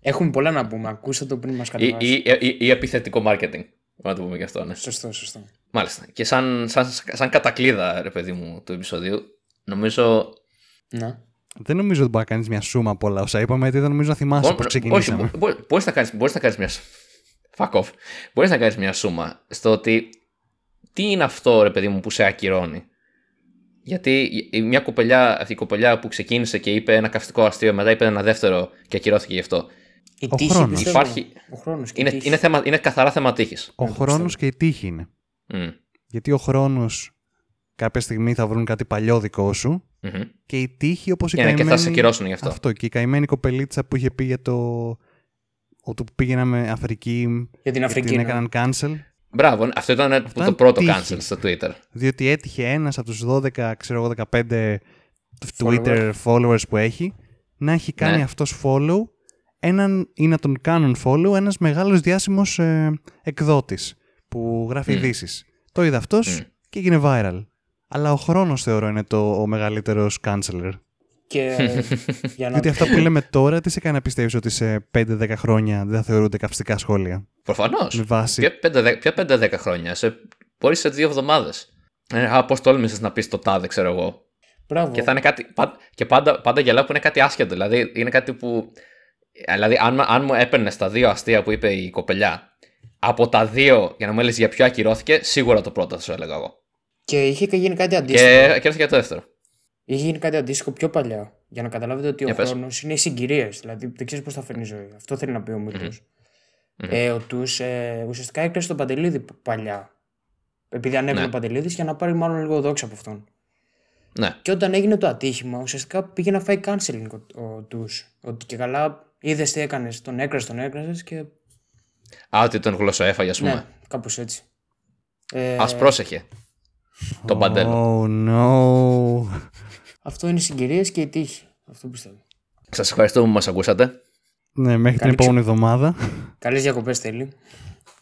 Έχουμε πολλά να πούμε. Ακούστε το πριν μας Ή, κατεβάσει. ή, ή, ή επιθετικό marketing. Να το πούμε και αυτό, ναι. Σωστό, σωστό. Μάλιστα. Και σαν, σαν, σαν κατακλίδα, ρε παιδί μου, του επεισοδίου, νομίζω. Ναι. Δεν νομίζω ότι μπορεί να κάνεις μια σούμα από όλα όσα είπαμε, γιατί δεν νομίζω να θυμάσαι Μπο- πώς όχι, ξεκινήσαμε. μπορείς να κάνεις μπορείς να κάνεις μια. Fuck off. Μπορείς να κάνεις μια σούμα στο ότι. Τι είναι αυτό, ρε παιδί μου, που σε ακυρώνει; Γιατί η- μια κοπελιά, αυτή η κοπελιά που ξεκίνησε και είπε ένα καυστικό αστείο, μετά είπε ένα δεύτερο και ακυρώθηκε γι' αυτό. Η Ο τύχη χρόνος. πιστεύω. Υπάρχει- Ο χρόνος και η Είναι, τύχη. είναι, θέμα, είναι καθαρά θέμα τύχης. Ο χρόνος και η τύχη είναι. Μμ. Γιατί ο χρόνος κάποια στιγμή θα βρουν κάτι παλιό δικό σου Μμμ. και η τύχη όπως η Και, ναι, και καημένη... θα σε κυρώσουν γι' αυτό. Αυτό και η καημένη κοπελίτσα που είχε πει για το... Ότι πήγαιναμε Αφρική Για την και Αφρική. την ναι. έκαναν cancel Μπράβο, αυτό ήταν το είναι πρώτο τύχη. cancel στο Twitter. διότι έτυχε ένας από τους 12, ξέρω εγώ 15 Twitter followers που έχει να έχει κάνει Ναι. αυτός follow έναν, ή να τον κάνουν follow ένας μεγάλος διάσημος ε, εκδότης που γράφει Μμ. ειδήσεις. Το είδε αυτός Μμ. και έγινε viral. Αλλά ο χρόνος θεωρώ είναι το, ο μεγαλύτερος canceller. Και για να... Διότι αυτά που λέμε τώρα, τι σε κάνει να πιστεύεις ότι σε 5-10 χρόνια δεν θα θεωρούνται καυστικά σχόλια; Προφανώς. Με βάση Ποια 5-10 ποια 5-10 χρόνια; Σε, μπορεί σε δύο εβδομάδες. Ε, α, πώ τόλμησε να πεις το τάδε, ξέρω εγώ. Μπράβο. Και θα είναι κάτι. πα- και πάντα, πάντα γελάω που είναι κάτι άσχετο. Δηλαδή είναι κάτι που. Δηλαδή, αν, αν μου έπαιρνε τα δύο αστεία που είπε η κοπελιά, από τα δύο για να μου έλεγες για ποιο ακυρώθηκε, σίγουρα το πρώτο θα σου έλεγα εγώ. Και είχε και γίνει κάτι αντίστοιχο. Και ακυρώθηκε για το δεύτερο. Είχε γίνει κάτι αντίστοιχο πιο παλιά. Για να καταλάβετε ότι Για ο πες. χρόνος είναι οι συγκυρίες. Δηλαδή δεν ξέρεις πώς θα φέρνει η ζωή. Αυτό θέλει να πει ο μιλτο Μμμ. Ε, ο Του ε, ουσιαστικά έκλεισε τον Παντελίδη παλιά. Επειδή ανέβαινε Ναι. ο Παντελίδης για να πάρει μάλλον λίγο δόξα από αυτόν. Ναι. Και όταν έγινε το ατύχημα, ουσιαστικά πήγε να φάει canceling ο, ο Του. Ότι και καλά είδες τι έκανες. Τον έκρασε, τον έκρασε και. Α, ότι τον γλωσσοέφαγε, ας πούμε. Ναι, κάπως έτσι. Ε, Α πρόσεχε. Τον παντέλο. Oh no. Αυτό είναι οι συγκυρίες και η τύχη. Αυτό πιστεύω. Σας ευχαριστούμε που μας ακούσατε. Ναι, μέχρι την Καλή ξε- επόμενη εβδομάδα. Καλές διακοπές θέλει.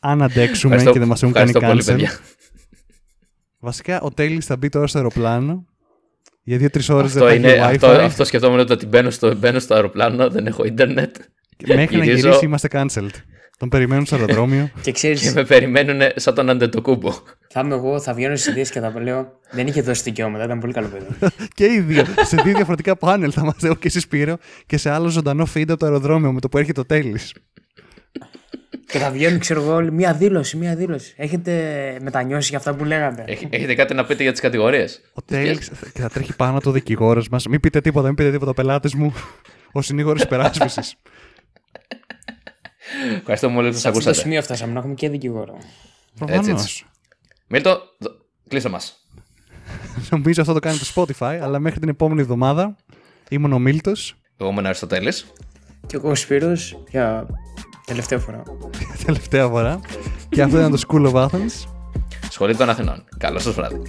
Αν αντέξουμε Ευχαριστώ, και δεν μας έχουν κάνει ευχαριστώ πολύ, cancel. παιδιά. Βασικά, ο Τέλης θα μπει τώρα στο αεροπλάνο. Για δύο-τρει ώρες δεν Αυτό, θα είναι, έχει αυτό, WiFi. αυτό σκεφτόμουν ότι μπαίνω στο, μπαίνω στο αεροπλάνο, δεν έχω ίντερνετ Και Μέχρι να γυρίζω. γυρίσει είμαστε cancelled. Τον περιμένουν στο αεροδρόμιο. Και ξέρεις, και με περιμένουν σαν τον Αντετοκούμπο. θα είμαι εγώ, θα βγαίνω στις ειδήσει και θα λέω Δεν είχε δώσει δικαιώματα, ήταν πολύ καλό παιδί. και οι δύο. σε δύο διαφορετικά πάνελ θα είμαστε εγώ και εσύ Σπύρο και σε άλλο ζωντανό feed από το αεροδρόμιο με το που έρχεται ο Τέλης. και θα βγαίνουν, ξέρω εγώ, όλοι, μία δήλωση, μία δήλωση. Έχετε μετανιώσει για αυτά που λέγατε. Έχ- Έχετε κάτι να πείτε για τις κατηγορίες; Ο Τέλης και θα τρέχει πάνω το δικηγόρος μας. Μην πείτε τίποτα, μην πείτε τίποτα, πελάτες μου. Ο συνήγορος υπεράσπισης. Ευχαριστώ πολύ που Σε σας αυτό το ακούσατε. σημείο φτάσαμε να έχουμε και δικηγόρο. Προφανώς. έτσι. Μίλτο, δ- κλείσε μας. Νομίζω αυτό το κάνει το Spotify, αλλά μέχρι την επόμενη εβδομάδα ήμουν ο Μίλτος. Εγώ είμαι ο Αριστοτέλης. Και εγώ ο Σπύρος για τελευταία φορά. τελευταία φορά. και αυτό ήταν το School of Athens. Σχολή των Αθηνών. Καλό σας βράδυ.